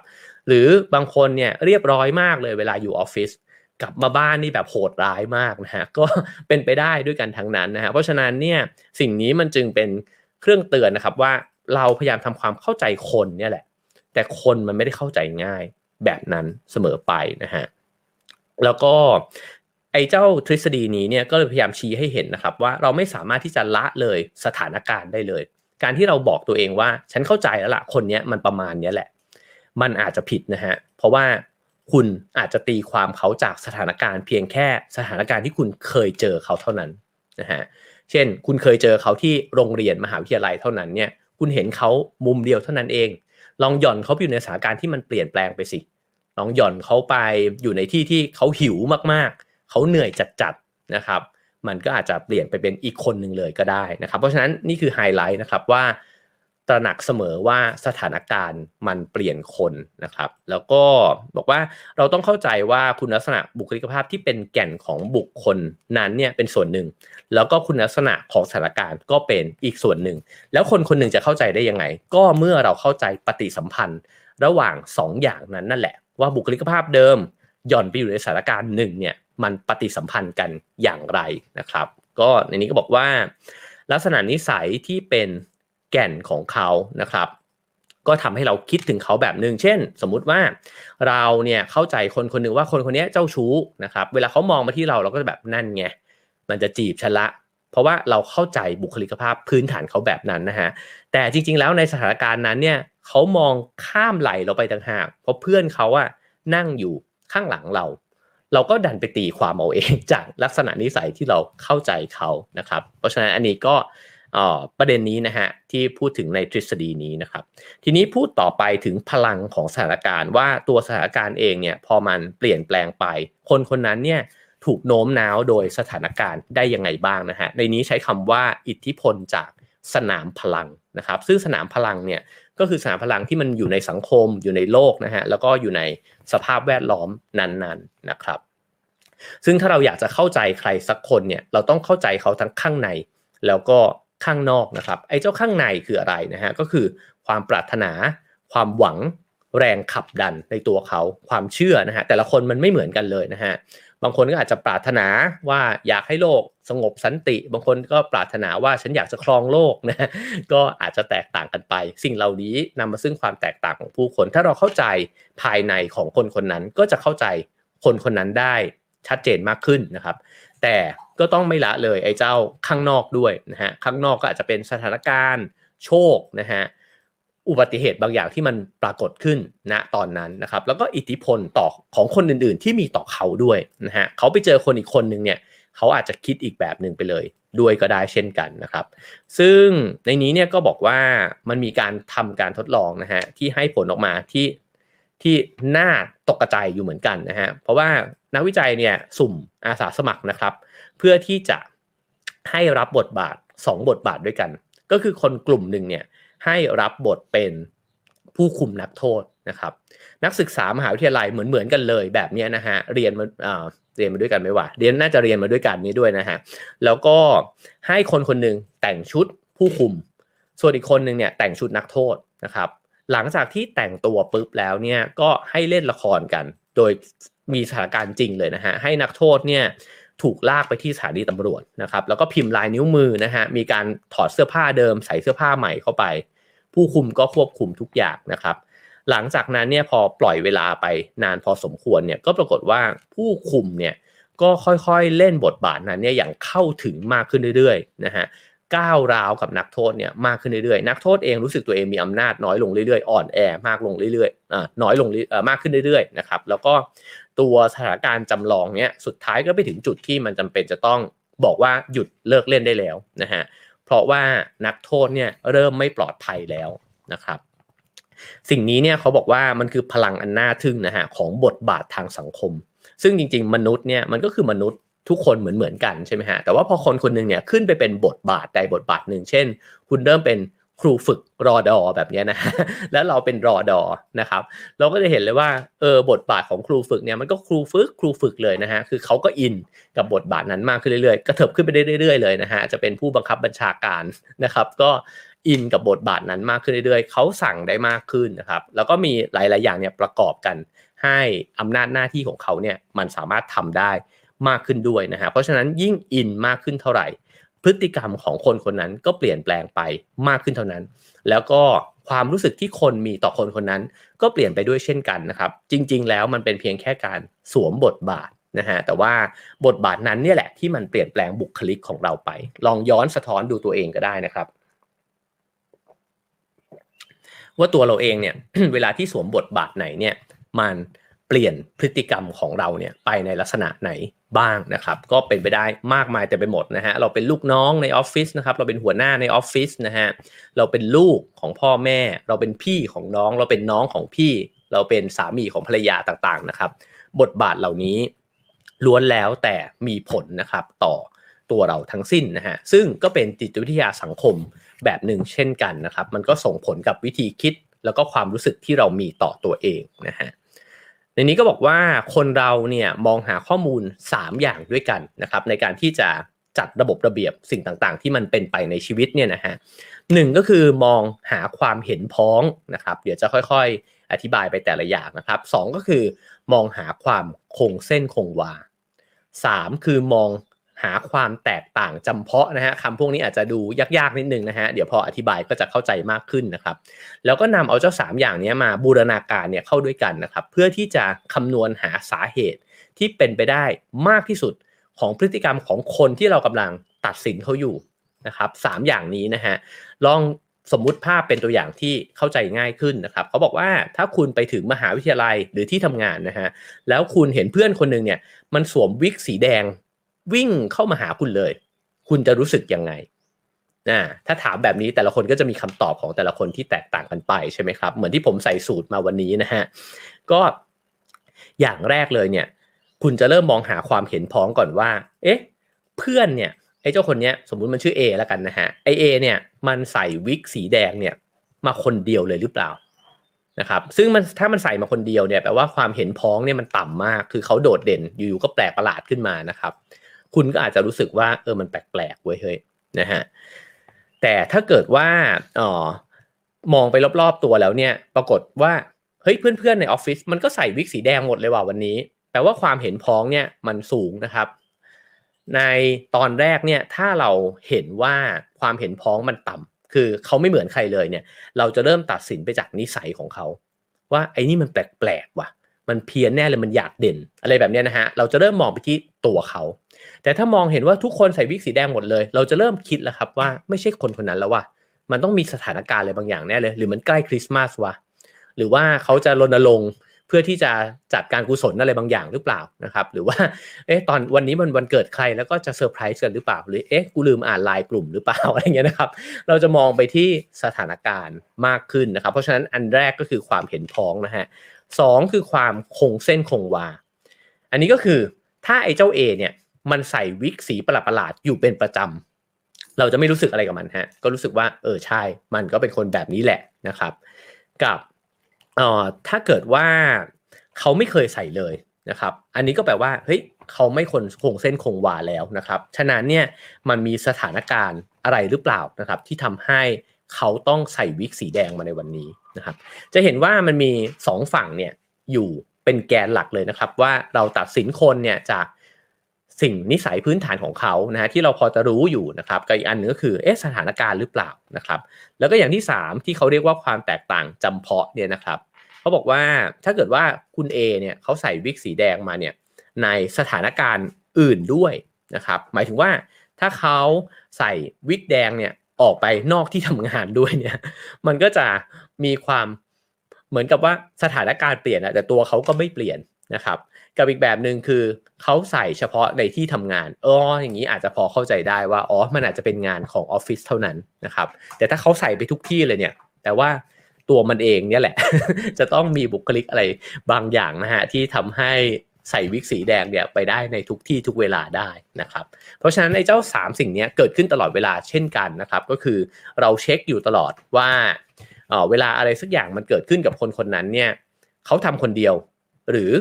หรือบางคนเนี่ยเรียบร้อยมากเลยเวลาอยู่ออฟฟิศ กลับมาบ้านนี่แบบโหดร้ายมากนะฮะก็เป็นไปได้ด้วยกันทั้งนั้นนะฮะเพราะฉะนั้นเนี่ยสิ่งนี้มันจึงเป็นเครื่องเตือนนะครับว่าเราพยายามทำความเข้าใจคนเนี่ยแหละ แต่คนมันไม่ได้เข้าใจง่ายแบบนั้นเสมอไปนะฮะแล้วก็ไอ้เจ้าทฤษฎีนี้เนี่ยก็เลยพยายามชี้ให้เห็นนะครับ ว่าเราไม่สามารถที่จะละเลยสถานการณ์ได้เลย การที่เราบอกตัวเองว่าฉันเข้าใจแล้วละ่ะคนเนี้ยมันประมาณเนี้ยแหละ มันอาจจะผิดนะฮะเพราะว่า คุณอาจจะตีความเขาจากสถานการณ์เพียงแค่สถานการณ์ที่คุณเคยเจอเขาเท่านั้นนะฮะเช่น คุณเคยเจอเขาที่โรงเรียนมหาวิทยาลัยเท่านั้นเนี่ยคุณเห็นเขามุมเดียวเท่านั้นเอง ลองหย่อนเขาไปอยู่ในสถานการณ์ที่มันเปลี่ยนแปลงไปสิลองหย่อนเขาไปอยู่ในที่ที่เขาหิวมากๆ เขาเหนื่อยจัดๆนะครับ มันก็อาจจะเปลี่ยนไปเป็นอีกคนหนึ่งเลยก็ได้นะครับ เพราะฉะนั้นนี่คือไฮไลท์นะครับว่า ตระหนักเสมอว่าสถานการณ์มันเปลี่ยนคนนะครับ แล้วก็บอกว่าเราต้องเข้าใจว่าคุณลักษณะบุคลิกภาพที่เป็นแก่นของบุคคลนั้นเนี่ยเป็นส่วนหนึ่ง แล้วก็คุณลักษณะของสถานการณ์ก็เป็นอีกส่วนหนึ่ง แล้วคนคนหนึ่งจะเข้าใจได้ยังไง ก็เมื่อเราเข้าใจปฏิสัมพันธ์ ระหว่าง 2ออย่างนั้นนั่นแหละ ว่าบุคลิกภาพเดิมหย่อนไปอยู่ในสถานการณ์หนึ่งเนี่ยมันปฏิสัมพันธ์กันอย่างไรนะครับ ก็ในนี้ก็บอกว่า ลักษณะนิสัยที่เป็น แก่นของเขานะครับ ก็ทำให้เราคิดถึงเขาแบบหนึ่งเช่น สมมุติว่าเราเนี่ยเข้าใจคนคนหนึ่งว่าคนคนนี้เจ้าชู้นะครับ เวลาเขามองมาที่เราเราก็จะแบบนั่นไงมันจะจีบฉันละเพราะว่าเราเข้าใจบุคลิกภาพพื้นฐานเขาแบบนั้นนะฮะ แต่จริง ๆ แล้วในสถานการณ์นั้นเนี่ยเขามองข้ามไหลเราไปต่างหาก เพราะเพื่อนเขาอะนั่งอยู่ข้างหลังเรา เราก็ดันไปตีความเอาเองจากลักษณะนิสัยที่เราเข้าใจเขานะครับ เพราะฉะนั้นอันนี้ก็ ประเด็นนี้นะฮะที่พูดถึงในทฤษฎีนี้นะครับ ทีนี้พูดต่อไปถึงพลังของสถานการณ์ ว่าตัวสถานการณ์เองเนี่ยพอมันเปลี่ยนแปลงไป คนคนนั้นเนี่ยถูกโน้มน้าวโดยสถานการณ์ได้ยังไงบ้างนะฮะในนี้ใช้คำว่าอิทธิพลจากสนามพลังนะครับ ซึ่งสนามพลังเนี่ยก็คือสนามพลังที่มันอยู่ในสังคมอยู่ในโลกนะฮะแล้วก็อยู่ในสภาพแวดล้อมนั้นๆนะครับ ซึ่งถ้าเราอยากจะเข้าใจใครสักคนเนี่ยเราต้องเข้าใจเขาทั้งข้างในแล้วก็ ข้างนอกนะครับไอ้เจ้าข้างในคืออะไรนะฮะก็คือความปรารถนา ความหวังแรงขับดันในตัวเขาความเชื่อนะฮะแต่ละคนมันไม่เหมือนกันเลยนะฮะบางคนก็อาจจะปรารถนาว่าอยากให้โลกสงบสันติ บางคนก็ปรารถนาว่าฉันอยากจะครองโลกนะก็อาจจะแตกต่างกันไป สิ่งเหล่านี้นำมาซึ่งความแตกต่างของผู้คน ถ้าเราเข้าใจภายในของคนคนนั้นก็จะเข้าใจคนคนนั้นได้ชัดเจนมากขึ้นนะครับ แต่ ก็ต้องไม่ละเลยไอ้เจ้าข้างนอกด้วยนะฮะข้างนอกก็อาจจะเป็นสถานการณ์โชคนะฮะอุบัติเหตุบางอย่างที่มันปรากฏขึ้นณตอนนั้นนะครับ แล้วก็อิทธิพลต่อของคนอื่นๆ ที่มีต่อเขาด้วยนะฮะเขาไปเจอคนอีกคนหนึ่งเนี่ยเขาอาจจะคิดอีกแบบหนึ่งไปเลย ด้วยก็ได้เช่นกันนะครับ ซึ่งในนี้เนี่ยก็บอกว่ามันมีการทำการทดลองนะฮะที่ให้ผลออกมาที่ที่น่าตกใจอยู่เหมือนกันนะฮะเพราะว่านักวิจัยเนี่ยสุ่มอาสาสมัครนะครับ พื่อที่จะให้รับบทบาท 2 บทบาทด้วยกัน ก็คือคนกลุ่มหนึ่งเนี่ยให้รับบทเป็นผู้คุมนักโทษนะครับนักศึกษามหาวิทยาลัยเหมือนเหมือนกันเลยแบบนี้นะฮะเรียนมาเรียนมาด้วยกันไหมวะเรียนน่าจะเรียนมาด้วยกันนี้ด้วยนะฮะแล้วก็ให้คนคนหนึ่งแต่งชุดผู้คุม ส่วนอีกคนหนึ่งเนี่ยแต่งชุดนักโทษนะครับหลังจากที่แต่งตัวปุ๊บแล้วเนี่ยก็ให้เล่นละครกัน โดยมีสถานการณ์จริงเลยนะฮะให้นักโทษเนี่ย ถูกลากไปที่สถานีตำรวจนะครับแล้วก็พิมพ์ลายนิ้วมือนะฮะมีการถอดเสื้อผ้าเดิมใส่เสื้อผ้าใหม่เข้าไป ผู้คุมก็ควบคุมทุกอย่างนะครับ หลังจากนั้นเนี่ยพอปล่อยเวลาไปนานพอสมควรเนี่ยก็ปรากฏว่าผู้คุมเนี่ยก็ค่อยๆเล่นบทบาทนั้นเนี่ยอย่างเข้าถึงมากขึ้นเรื่อยๆนะฮะก้าวร้าวกับนักโทษเนี่ยมากขึ้นเรื่อยๆ นักโทษเองรู้สึกตัวเองมีอำนาจน้อยลงเรื่อยๆ อ่อนแอมากลงเรื่อยๆอ่าน้อยลงเอ่อมากขึ้นเรื่อยๆ นะครับ แล้วก็ ตัวสถานการณ์จำลองเนี่ยสุดท้ายก็ไปถึงจุดที่มันจำเป็นจะต้องบอกว่าหยุดเลิกเล่นได้แล้วนะฮะเพราะว่านักโทษเนี่ยเริ่มไม่ปลอดภัยแล้วนะครับ สิ่งนี้เนี่ยเขาบอกว่ามันคือพลังอันน่าทึ่งนะฮะของบทบาททางสังคม ซึ่งจริง ๆ มนุษย์เนี่ยมันก็คือมนุษย์ทุกคนเหมือนเหมือนกันใช่ไหมฮะแต่ว่าพอคนคนหนึ่งเนี่ยขึ้นไปเป็นบทบาทใดบทบาทหนึ่งเช่น คุณเริ่มเป็น ครูฝึกรอดอแบบนี้นะแล้วเราเป็นรอดอนะครับ เราก็จะเห็นเลยว่าเออบทบาทของครูฝึกเนี่ยมันก็ครูฝึกครูฝึกเลยนะฮะคือเขาก็อินกับบทบาทนั้นมากขึ้นเรื่อยๆกระเถิบขึ้นไปเรื่อยๆเลยนะฮะจะเป็นผู้บังคับบัญชาการนะครับ ก็อินกับบทบาทนั้นมากขึ้นเรื่อยๆเขาสั่งได้มากขึ้นนะครับ แล้วก็มีหลายๆอย่างเนี่ยประกอบกันให้อำนาจหน้าที่ของเขาเนี่ยมันสามารถทำได้มากขึ้นด้วยนะฮะเพราะฉะนั้นยิ่งอินมากขึ้นเท่าไหร่ พฤติกรรมของคนคนนั้นก็เปลี่ยนแปลงไปมากขึ้นเท่านั้น แล้วก็ความรู้สึกที่คนมีต่อคนคนนั้น ก็เปลี่ยนไปด้วยเช่นกันนะครับ จริง ๆ แล้วมันเป็นเพียงแค่การสวมบทบาทนะฮะแต่ว่าบทบาทนั้นเนี่ยแหละที่มันเปลี่ยนแปลงบุคลิกของเราไป ลองย้อนสะท้อนดูตัวเองก็ได้นะครับ ว่าตัวเราเองเนี่ย เวลาที่สวมบทบาทไหนเนี่ย มัน ลี่ยนพฤติกรรมของเราเนี่ยไปในลักษณะไหนบ้างนะครับ ก็เป็นไปได้มากมายแต่ไปหมดนะฮะเราเป็นลูกน้องในออฟฟิศนะครับ เราเป็นหัวหน้าในออฟฟิศนะฮะเราเป็นลูกของพ่อแม่ เราเป็นพี่ของน้อง เราเป็นน้องของพี่ เราเป็นสามีของภรรยาต่างๆนะครับ บทบาทเหล่านี้ล้วนแล้วแต่มีผลนะครับต่อตัวเราทั้งสิ้นนะฮะซึ่งก็เป็นจิตวิทยาสังคมแบบหนึ่งเช่นกันนะครับ มันก็ส่งผลกับวิธีคิดแล้วก็ความรู้สึกที่เรามีต่อตัวเองนะฮะ ในนี้ก็บอกว่าคนเราเนี่ยมองหาข้อมูล 3 อย่างด้วยกันนะครับในการที่จะจัดระบบระเบียบสิ่งต่างๆ ที่มันเป็นไปในชีวิตเนี่ยนะฮะหนึ่งก็คือมองหาความเห็นพ้องนะครับ เดี๋ยวจะค่อยๆ อธิบายไปแต่ละอย่างนะครับสองก็คือมองหาความคงเส้นคงวาสามคือมอง หาความแตกต่างจำเพาะนะฮะคำพวกนี้อาจจะดูยากๆนิดนึงนะฮะเดี๋ยวพออธิบายก็จะเข้าใจมากขึ้นนะครับ แล้วก็นำเอาเจ้า 3 อย่างนี้มาบูรณาการเนี่ยเข้าด้วยกันนะครับ เพื่อที่จะคำนวณหาสาเหตุที่เป็นไปได้มากที่สุดของพฤติกรรมของคนที่เรากำลังตัดสินเขาอยู่นะครับสอย่างนี้นะฮะลองสมมุติภาพเป็นตัวอย่างที่เข้าใจง่ายขึ้นนะครับเขาบอกว่าถ้าคุณไปถึงมหาวิทยาลัยหรือที่ทำงานนะฮะแล้วคุณเห็นเพื่อนคนหนึ่งเนี่ยมันสวมวิกสีแดง วิ่งเข้ามาหาคุณเลย คุณจะรู้สึกยังไงนะถ้าถามแบบนี้แต่ละคนก็จะมีคำตอบของแต่ละคนที่แตกต่างกันไปใช่ไหมครับ เหมือนที่ผมใส่สูตรมาวันนี้นะฮะก็อย่างแรกเลยเนี่ย คุณจะเริ่มมองหาความเห็นพ้องก่อนว่า เอ๊ะ เพื่อนเนี่ยไอ้เจ้าคนเนี้ยสมมุติมันชื่อ A แล้วกันนะฮะไอเอเนี่ยมันใส่วิกสีแดงเนี่ยมาคนเดียวเลยหรือเปล่านะครับซึ่งมันถ้ามันใส่มาคนเดียวเนี่ยแปลว่าความเห็นพ้องเนี่ยมันต่ำมาก คือเขาโดดเด่นอยู่ๆก็แปลกประหลาดขึ้นมานะครับ คุณก็อาจจะรู้สึกว่าเออมันแปลกๆเว้ยเฮ้ยนะฮะแต่ถ้าเกิดว่าอ๋อมองไปรอบๆตัวแล้วเนี่ย ปรากฏว่าเฮ้ยเพื่อนๆในออฟฟิศมันก็ใส่วิกสีแดงหมดเลยว่ะวันนี้แปลว่าความเห็นพ้องเนี่ยมันสูงนะครับ ในตอนแรกเนี่ยถ้าเราเห็นว่าความเห็นพ้องมันต่ำคือเขาไม่เหมือนใครเลยเนี่ย เราจะเริ่มตัดสินไปจากนิสัยของเขา ว่าไอ้นี่มันแปลกๆว่ะ มันเพี้ยนแน่เลยมันอยากเด่น อะไรแบบนี้นะฮะเราจะเริ่มมองไปที่ตัวเขา แต่ถ้ามองเห็นว่าทุกคนใส่วิกสีแดงหมดเลย เราจะเริ่มคิดแล้วครับว่าไม่ใช่คนคนนั้นแล้วว่ามันต้องมีสถานการณ์อะไรบางอย่างแน่เลย หรือมันใกล้คริสต์มาสวะหรือว่าเขาจะรณรงค์เพื่อที่จะจัดการกุศลอะไรบางอย่างหรือเปล่านะครับ หรือว่าเอ๊ะตอนวันนี้มันวันเกิดใครแล้วก็จะเซอร์ไพรส์กันหรือเปล่า หรือเอ๊ะกูลืมอ่านไลน์กลุ่มหรือเปล่าอะไรเงี้ยนะครับ เราจะมองไปที่สถานการณ์มากขึ้นนะครับ เพราะฉะนั้นอันแรกก็คือความเห็นพ้องนะฮะสองคือความคงเส้นคงวา อันนี้ก็คือถ้าไอ้เจ้า A เนี่ย มันใส่วิกสีประหลาดๆอยู่เป็นประจำเราจะไม่รู้สึกอะไรกับมันฮะ ก็รู้สึกว่าเออใช่ มันก็เป็นคนแบบนี้แหละนะครับ กับเอ่อถ้าเกิดว่าเขาไม่เคยใส่เลยนะครับ อันนี้ก็แปลว่าเฮ้ยเขาไม่คนคงเส้นคงวาแล้วนะครับ ฉะนั้นเนี่ยมันมีสถานการณ์อะไรหรือเปล่านะครับ ที่ทำให้เขาต้องใส่วิกสีแดงมาในวันนี้นะครับ จะเห็นว่ามันมีสองฝั่งเนี่ยอยู่เป็นแกนหลักเลยนะครับ ว่าเราตัดสินคนเนี่ยจาก สิ่งนิสัยพื้นฐานของเขานะฮะที่เราพอจะรู้อยู่นะครับกับอีกอันหนึ่งก็คือเอ๊ะสถานการณ์หรือเปล่านะครับ แล้วก็อย่างที่ 3 ที่เขาเรียกว่าความแตกต่างจำเพาะเนี่ยนะครับเขาบอกว่าถ้าเกิดว่าคุณ A เนี่ยเขาใส่วิกสีแดงมาเนี่ยในสถานการณ์อื่นด้วยนะครับ หมายถึงว่าถ้าเขาใส่วิกแดงเนี่ยออกไปนอกที่ทำงานด้วยเนี่ย มันก็จะมีความเหมือนกับว่าสถานการณ์เปลี่ยนอะแต่ตัวเขาก็ไม่เปลี่ยนนะครับ กับอีกแบบหนึ่งคือเขาใส่เฉพาะในที่ทำงานอ๋ออย่างนี้อาจจะพอเข้าใจได้ว่าอ๋อมันอาจจะเป็นงานของออฟฟิศเท่านั้นนะครับ แต่ถ้าเขาใส่ไปทุกที่เลยเนี่ย แต่ว่าตัวมันเองเนี่ยแหละ จะต้องมีบุคลิกอะไรบางอย่างนะฮะที่ทำให้ใส่วิกสีแดงเนี่ยไปได้ในทุกที่ทุกเวลาได้นะครับ เพราะฉะนั้นในเจ้า 3 สิ่งนี้เกิดขึ้นตลอดเวลาเช่นกันนะครับ ก็คือเราเช็คอยู่ตลอดว่าเวลาอะไรสักอย่างมันเกิดขึ้นกับคนคนนั้นเนี่ยเขาทำคนเดียว หรือ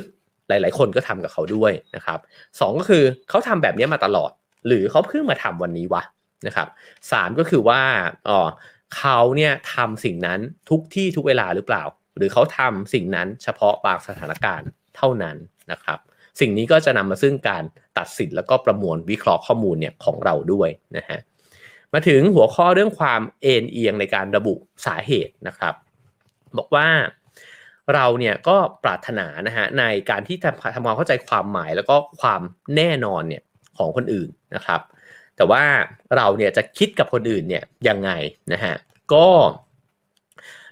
หลาย ๆ คนก็ทำกับเขาด้วยนะครับสก็คือเขาทำแบบนี้มาตลอด หรือเขาเพิ่งมาทำวันนี้วะนะครับสก็คือว่าอ๋อเขาเนี่ยทำสิ่งนั้นทุกที่ทุกเวลาหรือเปล่า หรือเขาทำสิ่งนั้นเฉพาะบางสถานการณ์เท่านั้นนะครับ สิ่งนี้ก็จะนำมาซึ่งการตัดสินแล้วก็ประมวลวิเคราะห์ข้อมูลเนี่ยของเราด้วยนะฮะมาถึงหัวข้อเรื่องความเอ็นเอียงในการระบุสาเหตุนะครับ บอกว่า เราเนี่ยก็ปรารถนานะฮะในการที่ทำทำความเข้าใจความหมายแล้วก็ความแน่นอนเนี่ยของคนอื่นนะครับ แต่ว่าเราเนี่ยจะคิดกับคนอื่นเนี่ยยังไงนะฮะก็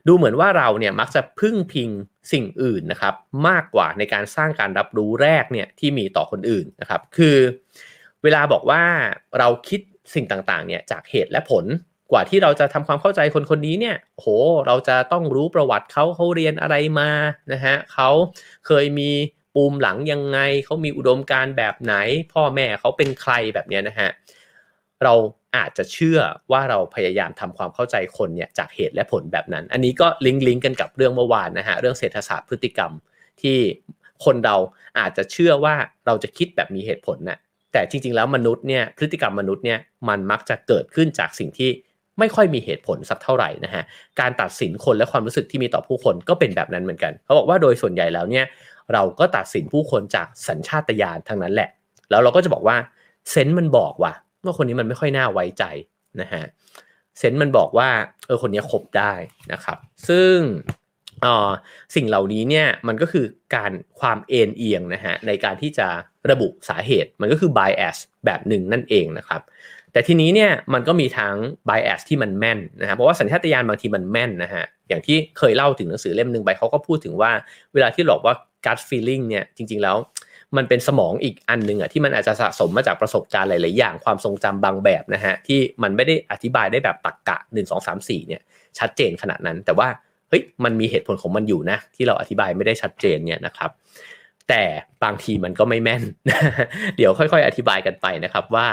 ดูเหมือนว่าเราเนี่ยมักจะพึ่งพิงสิ่งอื่นนะครับ มากกว่าในการสร้างการรับรู้แรกเนี่ยที่มีต่อคนอื่นนะครับ คือ เวลาบอกว่าเราคิดสิ่งต่างๆเนี่ยจากเหตุและผล กว่าที่เราจะทำความเข้าใจคนคนนี้เนี่ยโหเราจะต้องรู้ประวัติเขาเขาเรียนอะไรมานะฮะเขาเคยมีปูมหลังยังไงเขามีอุดมการแบบไหน พ่อแม่เขาเป็นใครแบบนี้นะฮะเราอาจจะเชื่อว่าเราพยายามทำความเข้าใจคนเนี่ยจากเหตุและผลแบบนั้น อันนี้ก็ลิงก์ลิงก์กันกับเรื่องเมื่อวานนะฮะเรื่องเศรษฐศาสตร์พฤติกรรมที่คนเราอาจจะเชื่อว่าเราจะคิดแบบมีเหตุผลนะ่ะแต่จริงๆแล้วมนุษย์เนี่ยพฤติกรรมมนุษย์เนี่ยมันมักจะเกิดขึ้นจากสิ่งที่ ไม่ค่อยมีเหตุผลสักเท่าไหร่นะฮะการตัดสินคนและความรู้สึกที่มีต่อผู้คนก็เป็นแบบนั้นเหมือนกันเขาบอกว่าโดยส่วนใหญ่แล้วเนี่ยเราก็ตัดสินผู้คนจากสัญชาตญาณทั้งนั้นแหละ แล้วเราก็จะบอกว่าเซนต์มันบอกว่าว่าคนนี้มันไม่ค่อยน่าไว้ใจนะฮะเซนต์มันบอกว่าเออคนนี้คบได้นะครับ ซึ่งอ๋อสิ่งเหล่านี้เนี่ยมันก็คือการความเอ็นเอียงนะฮะในการที่จะระบุสาเหตุมันก็คือ bias แบบหนึ่งนั่นเองนะครับ แต่ทีนี้เนี่ยมันก็มีทั้ง bias ที่มันแม่นนะฮะเพราะว่าสัญชาตญาณบางทีมันแม่นนะฮะอย่างที่เคยเล่าถึงหนังสือเล่มหนึ่งไปเขาก็พูดถึงว่าเวลาที่บอกว่า gut feeling เนี่ยจริง ๆ แล้วมันเป็นสมองอีกอันหนึ่งอะที่มันอาจจะสะสมมาจากประสบการณ์หลาย ๆ อย่างความทรงจำบางแบบนะฮะที่มันไม่ได้อธิบายได้แบบตักกะ 1 2 3 4เนี่ยชัดเจนขนาดนั้น แต่ว่าเฮ้ยมันมีเหตุผลของมันอยู่นะที่เราอธิบายไม่ได้ชัดเจนเนี่ยนะครับแต่บางทีมันก็ไม่แม่น เดี๋ยวค่อย ๆ อธิบายกันไปนะครับว่า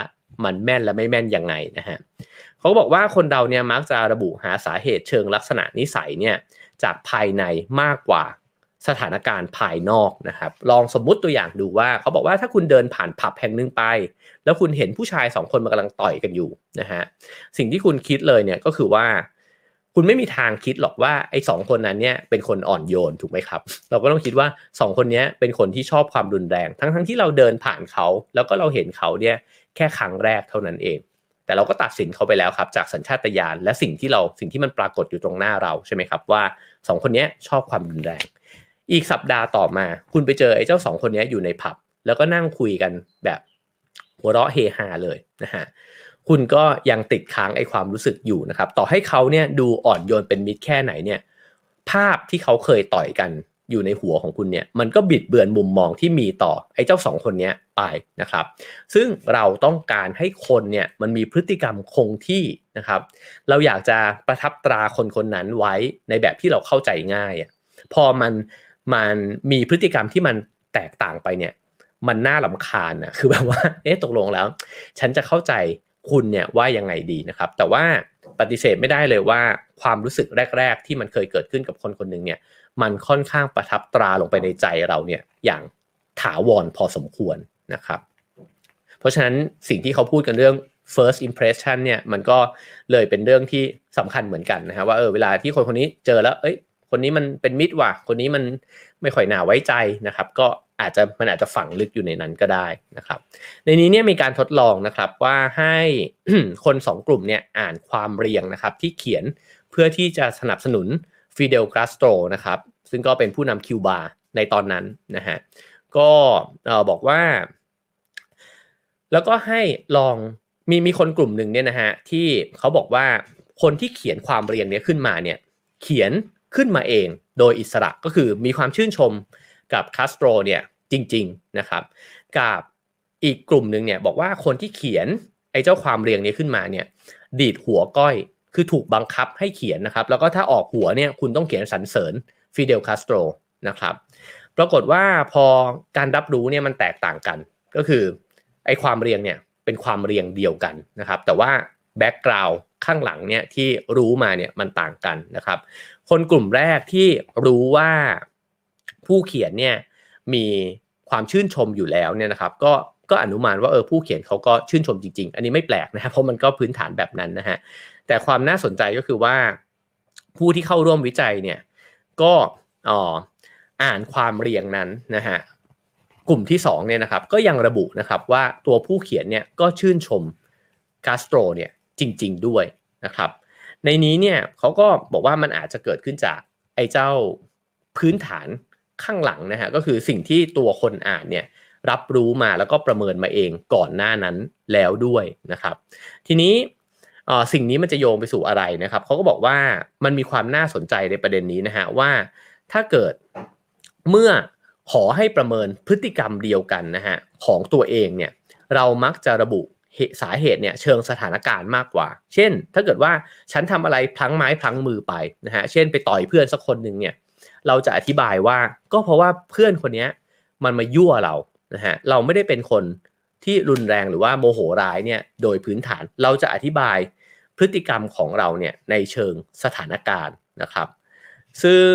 มันแม่นและไม่แม่นยังไงนะฮะเขาบอกว่าคนเราเนี่ยมักจะระบุหาสาเหตุเชิงลักษณะนิสัยเนี่ยจากภายในมากกว่าสถานการณ์ภายนอกนะครับ ลองสมมุติตัวอย่างดูว่าเขาบอกว่าถ้าคุณเดินผ่านผับแห่งหนึ่งไป แล้วคุณเห็นผู้ชายสองคนมันกำลังต่อยกันอยู่นะฮะสิ่งที่คุณคิดเลยเนี่ยก็คือว่า คุณไม่มีทางคิดหรอกว่าไอ้สองคนนั้นเนี่ยเป็นคนอ่อนโยนถูกไหมครับ เราก็ต้องคิดว่าสองคนนี้เป็นคนที่ชอบความรุนแรง ทั้งทั้งที่เราเดินผ่านเขา แล้วก็เราเห็นเขาเนี่ย แค่ครั้งแรกเท่านั้นเอง แต่เราก็ตัดสินเขาไปแล้วครับ จากสัญชาตญาณและสิ่งที่เราสิ่งที่มันปรากฏอยู่ตรงหน้าเราใช่ไหมครับว่าสองคนนี้ชอบความรุนแรง อีกสัปดาห์ต่อมา คุณไปเจอไอ้เจ้าสองคนนี้อยู่ในผับ แล้วก็นั่งคุยกันแบบหัวเราะเฮฮาเลยนะฮะคุณก็ยังติดค้างไอ้ความรู้สึกอยู่นะครับ ต่อให้เขาเนี่ยดูอ่อนโยนเป็นมิตรแค่ไหนเนี่ยภาพที่เขาเคยต่อยกันอยู่ในหัวของคุณเนี่ยมันก็บิดเบือนมุมมองที่มีต่อไอ้เจ้าสองคนเนี้ ไปนะครับ ซึ่งเราต้องการให้คนเนี่ยมันมีพฤติกรรมคงที่นะครับ เราอยากจะประทับตราคนคนนั้นไว้ในแบบที่เราเข้าใจง่ายอะพอมันมันมีพฤติกรรมที่มันแตกต่างไปเนี่ย มันน่าลำคาญนะคือแบบว่า เอ๊ะตกลงแล้ว ฉันจะเข้าใจคุณเนี่ยว่ายังไงดีนะครับ แต่ว่าปฏิเสธไม่ได้เลยว่าความรู้สึกแรก ๆ ที่มันเคยเกิดขึ้นกับคนคนหนึ่งเนี่ย มันค่อนข้างประทับตราลงไปในใจเราเนี่ยอย่างถาวรพอสมควร นะครับ เพราะฉะนั้นสิ่งที่เขาพูดกันเรื่อง first impression เนี่ยมันก็เลยเป็นเรื่องที่สำคัญเหมือนกันนะฮะว่าเออเวลาที่คนคนนี้เจอแล้ว เอ้ย คนนี้มันเป็นมิตรว่ะ คนนี้มันไม่ค่อยน่าไว้ใจนะครับ ก็อาจจะมันอาจจะฝังลึกอยู่ในนั้นก็ได้นะครับ ในนี้เนี่ยมีการทดลองนะครับว่าให้คนสองกลุ่มเนี่ยอ่านความเรียงนะครับที่เขียนเพื่อที่จะสนับสนุนฟิเดลคาสโตรนะครับซึ่งก็เป็นผู้นำคิวบาในตอนนั้นนะฮะก็บอกว่า แล้วก็ให้ลองมีมีคนกลุ่มหนึ่งเนี่ยนะฮะที่เขาบอกว่าคนที่เขียนความเรียงเนี้ยขึ้นมาเนี่ยเขียนขึ้นมาเองโดยอิสระก็คือมีความชื่นชมกับคาสโตรเนี่ยจริงๆนะครับกับอีกกลุ่มหนึ่งเนี่ยบอกว่าคนที่เขียนไอ้เจ้าความเรียงนี้ขึ้นมาเนี่ยดีดหัวก้อยคือถูกบังคับให้เขียนนะครับ แล้วก็ถ้าออกหัวเนี่ยคุณต้องเขียนสรรเสริญฟิเดลคาสโตรนะครับปรากฏว่าพอการรับรู้เนี่ยมันแตกต่างกันก็คือ ไอ้ความเรียงเนี่ยเป็นความเรียงเดียวกันนะครับ แต่ว่า background ข้างหลังเนี่ยที่รู้มาเนี่ยมันต่างกันนะครับ คนกลุ่มแรกที่รู้ว่าผู้เขียนเนี่ยมีความชื่นชมอยู่แล้วเนี่ยนะครับ ก็ก็อนุมานว่าเออผู้เขียนเขาก็ชื่นชมจริง ๆ อันนี้ไม่แปลกนะครับเพราะมันก็พื้นฐานแบบนั้นนะฮะแต่ความน่าสนใจก็คือว่า ผู้ที่เข้าร่วมวิจัยเนี่ยก็อ๋ออ่านความเรียงนั้นนะฮะ กลุ่มที่2เนี่ยนะครับก็ยังระบุนะครับว่าตัวผู้เขียนเนี่ยก็ชื่นชมกาสโตรเนี่ยจริง ๆด้วยนะครับในนี้เนี่ยเขาก็บอกว่ามันอาจจะเกิดขึ้นจากไอ้เจ้าพื้นฐานข้างหลังนะฮะก็คือสิ่งที่ตัวคนอ่านเนี่ยรับรู้มาแล้วก็ประเมินมาเองก่อนหน้านั้นแล้วด้วยนะครับ ทีนี้สิ่งนี้มันจะโยงไปสู่อะไรนะครับเขาก็บอกว่ามันมีความน่าสนใจในประเด็นนี้นะฮะว่าถ้าเกิดเมื่อ ขอให้ประเมินพฤติกรรมเดียวกันนะฮะของตัวเองเนี่ยเรามักจะระบุสาเหตุเนี่ยเชิงสถานการณ์มากกว่า เช่น ถ้าเกิดว่าฉันทำอะไรพลั้งไม้พลั้งมือไปนะฮะ เช่นไปต่อยเพื่อนสักคนหนึ่งเนี่ย เราจะอธิบายว่าก็เพราะว่าเพื่อนคนนี้มันมายั่วเรา นะฮะ เราไม่ได้เป็นคนที่รุนแรงหรือว่าโมโหร้ายเนี่ยโดยพื้นฐาน เราจะอธิบายพฤติกรรมของเราเนี่ยในเชิงสถานการณ์นะครับ ซึ่ง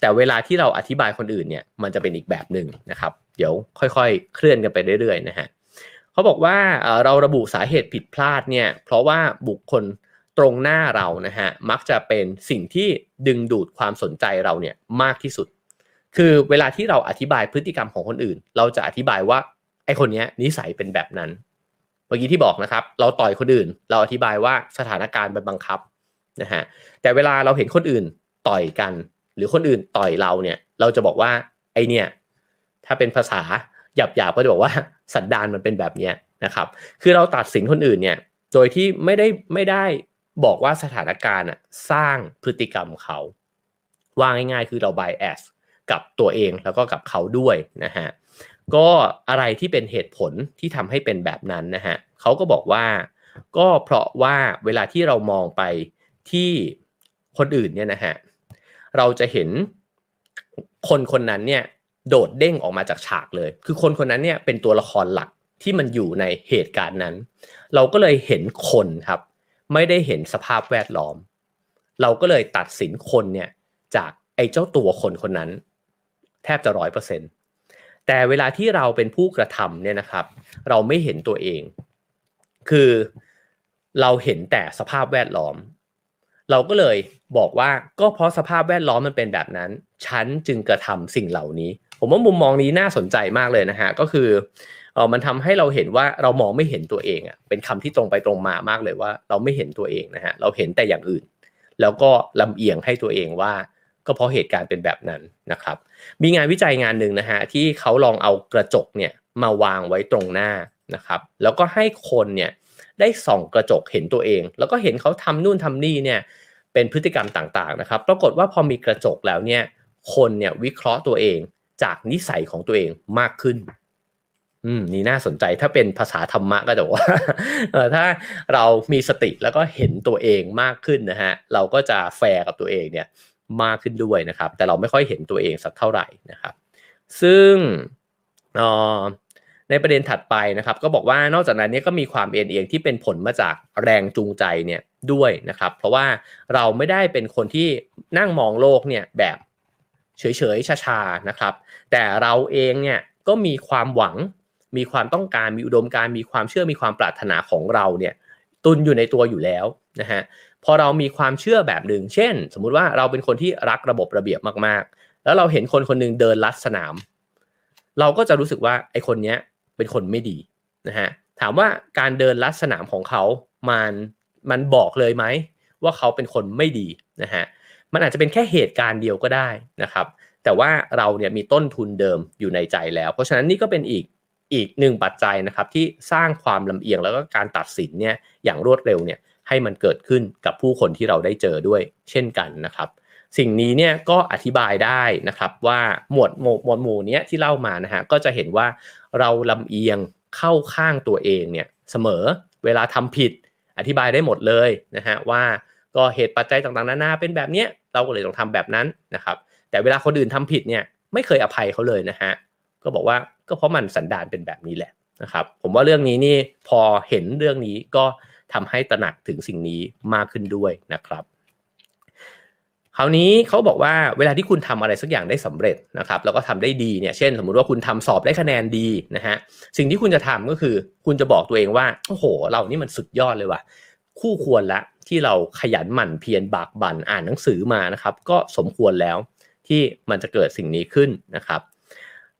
แต่เวลาที่เราอธิบายคนอื่นเนี่ยมันจะเป็นอีกแบบหนึ่งนะครับ เดี๋ยวค่อยๆ เคลื่อนกันไปเรื่อยๆนะฮะเขาบอกว่าเราระบุสาเหตุผิดพลาดเนี่ยเพราะว่าบุคคลตรงหน้าเรานะฮะมักจะเป็นสิ่งที่ดึงดูดความสนใจเราเนี่ยมากที่สุด คือเวลาที่เราอธิบายพฤติกรรมของคนอื่น เราจะอธิบายว่าไอคนนี้นิสัยเป็นแบบนั้นเมื่อกี้ที่บอกนะครับ เราต่อยคนอื่น เราอธิบายว่าสถานการณ์เป็นบังคับนะฮะแต่เวลาเราเห็นคนอื่นต่อยกัน รือคนอื่นต่อยเราเนี่ย เราจะบอกว่าไอเนี่ย ถ้าเป็นภาษาหยาบๆก็จะบอกว่าสันดานมันเป็นแบบนี้นะครับ คือเราตัดสินคนอื่นเนี่ย โดยที่ไม่ได้ไม่ได้บอกว่าสถานการณ์สร้างพฤติกรรมเขาว่าง่ายๆคือเรา bias กับตัวเองแล้วก็กับเขาด้วยนะฮะก็อะไรที่เป็นเหตุผลที่ทำให้เป็นแบบนั้นนะฮะเขาก็บอกว่า ก็เพราะว่าเวลาที่เรามองไปที่คนอื่นเนี่ยนะฮะ เราจะเห็นคนคนนั้นเนี่ยโดดเด้งออกมาจากฉากเลย คือคนคนนั้นเนี่ยเป็นตัวละครหลักที่มันอยู่ในเหตุการณ์นั้น เราก็เลยเห็นคนครับ ไม่ได้เห็นสภาพแวดล้อม เราก็เลยตัดสินคนเนี่ยจากไอ้เจ้าตัวคนคนนั้น แทบจะร้อยเปอร์เซ็นต์แต่เวลาที่เราเป็นผู้กระทำเนี่ยนะครับ เราไม่เห็นตัวเอง คือเราเห็นแต่สภาพแวดล้อม เราก็เลยบอกว่าก็เพราะสภาพแวดล้อมมันเป็นแบบนั้น ฉันจึงกระทำสิ่งเหล่านี้ ผมว่ามุมมองนี้น่าสนใจมากเลยนะฮะก็คือเออมันทำให้เราเห็นว่าเรามองไม่เห็นตัวเองอะเป็นคำที่ตรงไปตรงมามากเลยว่า เราไม่เห็นตัวเองนะฮะเราเห็นแต่อย่างอื่น แล้วก็ลำเอียงให้ตัวเองว่า ก็เพราะเหตุการณ์เป็นแบบนั้นนะครับ มีงานวิจัยงานหนึ่งนะฮะที่เขาลองเอากระจกเนี่ยมาวางไว้ตรงหน้านะครับ แล้วก็ให้คนเนี่ย ได้ส่องกระจกเห็นตัวเอง แล้วก็เห็นเขาทำนู่นทำนี่เนี่ยเป็นพฤติกรรมต่างๆนะครับ ปรากฏว่าพอมีกระจกแล้วเนี่ยคนเนี่ยวิเคราะห์ตัวเองจากนิสัยของตัวเองมากขึ้น อืมนี่น่าสนใจถ้าเป็นภาษาธรรมะก็จะว่าเออถ้าเรามีสติแล้วก็เห็นตัวเองมากขึ้นนะฮะเราก็จะแฟร์กับตัวเองเนี่ยมากขึ้นด้วยนะครับ แต่เราไม่ค่อยเห็นตัวเองสักเท่าไหร่นะครับ ซึ่ง ในประเด็นถัดไปนะครับ ก็บอกว่านอกจากนั้นเนี่ยก็มีความเอ็นเอียงที่เป็นผลมาจากแรงจูงใจเนี่ยด้วยนะครับ เพราะว่าเราไม่ได้เป็นคนที่นั่งมองโลกเนี่ยแบบเฉยๆชาๆนะครับ แต่เราเองเนี่ยก็มีความหวังมีความต้องการมีอุดมการมีความเชื่อมีความปรารถนาของเราเนี่ยตุนอยู่ในตัวอยู่แล้วนะฮะพอเรามีความเชื่อแบบหนึ่งเช่น สมมุติว่าเราเป็นคนที่รักระบบระเบียบมากๆ แล้วเราเห็นคนคนนึงเดินลัดสนาม เราก็จะรู้สึกว่าไอคนเนี้ย เป็นคนไม่ดีนะฮะถามว่าการเดินลัดสนามของเขามันมันบอกเลยไหมว่าเขาเป็นคนไม่ดีนะฮะมันอาจจะเป็นแค่เหตุการณ์เดียวก็ได้นะครับ แต่ว่าเราเนี่ยมีต้นทุนเดิมอยู่ในใจแล้ว เพราะฉะนั้นนี่ก็เป็นอีกอีกหนึ่งปัจจัยนะครับที่สร้างความลำเอียงแล้วก็การตัดสินเนี่ยอย่างรวดเร็วเนี่ยให้มันเกิดขึ้นกับผู้คนที่เราได้เจอด้วยเช่นกันนะครับ สิ่งนี้เนี่ยก็อธิบายได้นะครับว่าหมวดหมวดหมวดหมู่เนี้ยที่เล่ามานะฮะก็จะเห็นว่า เราลำเอียงเข้าข้างตัวเองเนี่ยเสมอเวลาทำผิดอธิบายได้หมดเลยนะฮะว่าก็เหตุปัจจัยต่างๆนานาเป็นแบบเนี้ยเราก็เลยต้องทำแบบนั้นนะครับ แต่เวลาคนอื่นทำผิดเนี่ยไม่เคยอภัยเขาเลยนะฮะก็บอกว่าก็เพราะมันสันดานเป็นแบบนี้แหละนะครับผมว่าเรื่องนี้นี่พอเห็นเรื่องนี้ก็ทำให้ตระหนักถึงสิ่งนี้มากขึ้นด้วยนะครับ ราวนี้เขาบอกว่าเวลาที่คุณทำอะไรสักอย่างได้สำเร็จนะครับแล้วก็ทำได้ดีเนี่ยเช่น สมมุติว่าคุณทำสอบได้คะแนนดีนะฮะสิ่งที่คุณจะทำก็คือ คุณจะบอกตัวเองว่าโอ้โห เรานี่มันสุดยอดเลยว่ะคู่ควรละที่เราขยันหมั่นเพียรบากบั่นอ่านหนังสือมานะครับ ก็สมควรแล้วที่มันจะเกิดสิ่งนี้ขึ้นนะครับ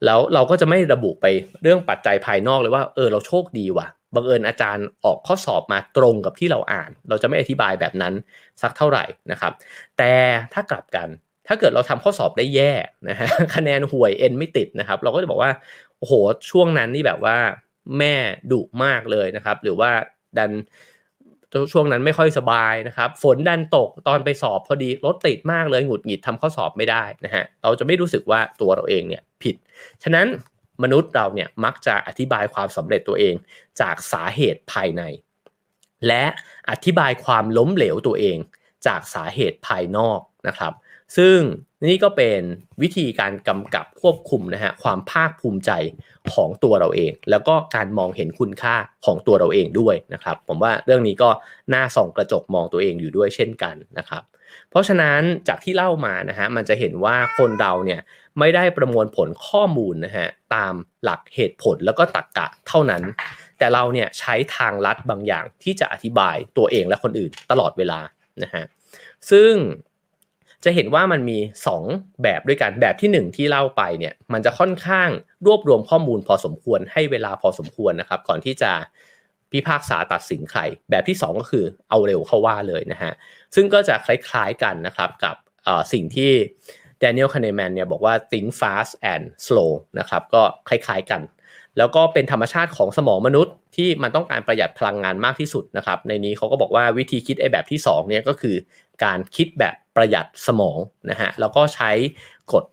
แล้วเราก็จะไม่ระบุไปเรื่องปัจจัยภายนอกเลยว่าเออเราโชคดีว่ะ บังเอิญอาจารย์ออกข้อสอบมาตรงกับที่เราอ่าน เราจะไม่อธิบายแบบนั้นสักเท่าไหร่นะครับ แต่ถ้ากลับกัน ถ้าเกิดเราทำข้อสอบได้แย่นะฮะคะแนนห่วยเอ็นไม่ติดนะครับ เราก็จะบอกว่าโอ้โหช่วงนั้นนี่แบบว่าแม่ดุมากเลยนะครับ หรือว่าดันช่วงนั้นไม่ค่อยสบายนะครับ ฝนดันตกตอนไปสอบพอดีรถติดมากเลยหงุดหงิดทำข้อสอบไม่ได้นะฮะเราจะไม่รู้สึกว่าตัวเราเองเนี่ยผิด ฉะนั้น มนุษย์เราเนี่ยมักจะอธิบายความสำเร็จตัวเองจากสาเหตุภายใน และอธิบายความล้มเหลวตัวเองจากสาเหตุภายนอกนะครับ ซึ่งนี่ก็เป็นวิธีการกำกับควบคุมนะฮะความภาคภูมิใจของตัวเราเอง แล้วก็การมองเห็นคุณค่าของตัวเราเองด้วยนะครับ ผมว่าเรื่องนี้ก็น่าส่องกระจกมองตัวเองอยู่ด้วยเช่นกันนะครับ เพราะฉะนั้นจากที่เล่ามานะฮะมันจะเห็นว่าคนเราเนี่ย ไม่ได้ประมวลผลข้อมูลนะฮะตามหลักเหตุผลแล้วก็ตรรกกะเท่านั้น แต่เราเนี่ยใช้ทางลัดบางอย่างที่จะอธิบายตัวเองและคนอื่นตลอดเวลานะฮะซึ่งจะเห็นว่ามันมี 2 แบบด้วยกันแบบที่ 1 ที่เล่าไปเนี่ยมันจะค่อนข้างรวบรวมข้อมูลพอสมควรให้เวลาพอสมควรนะครับ ก่อนที่จะพิพากษาตัดสินใคร แบบที่ 2 ก็คือเอาเร็วเข้าว่าเลยนะฮะซึ่งก็จะคล้ายๆกันนะครับกับสิ่งที่ Daniel Kahneman เนี่ยบอกว่า think fast and slow นะครับก็คล้ายๆกัน แล้วก็เป็นธรรมชาติของสมองมนุษย์ที่มันต้องการประหยัดพลังงานมากที่สุดนะครับ ในนี้เขาก็บอกว่าวิธีคิดไอ้แบบที่2เนี่ยก็คือการคิดแบบประหยัดสมองนะฮะแล้วก็ใช้กฎ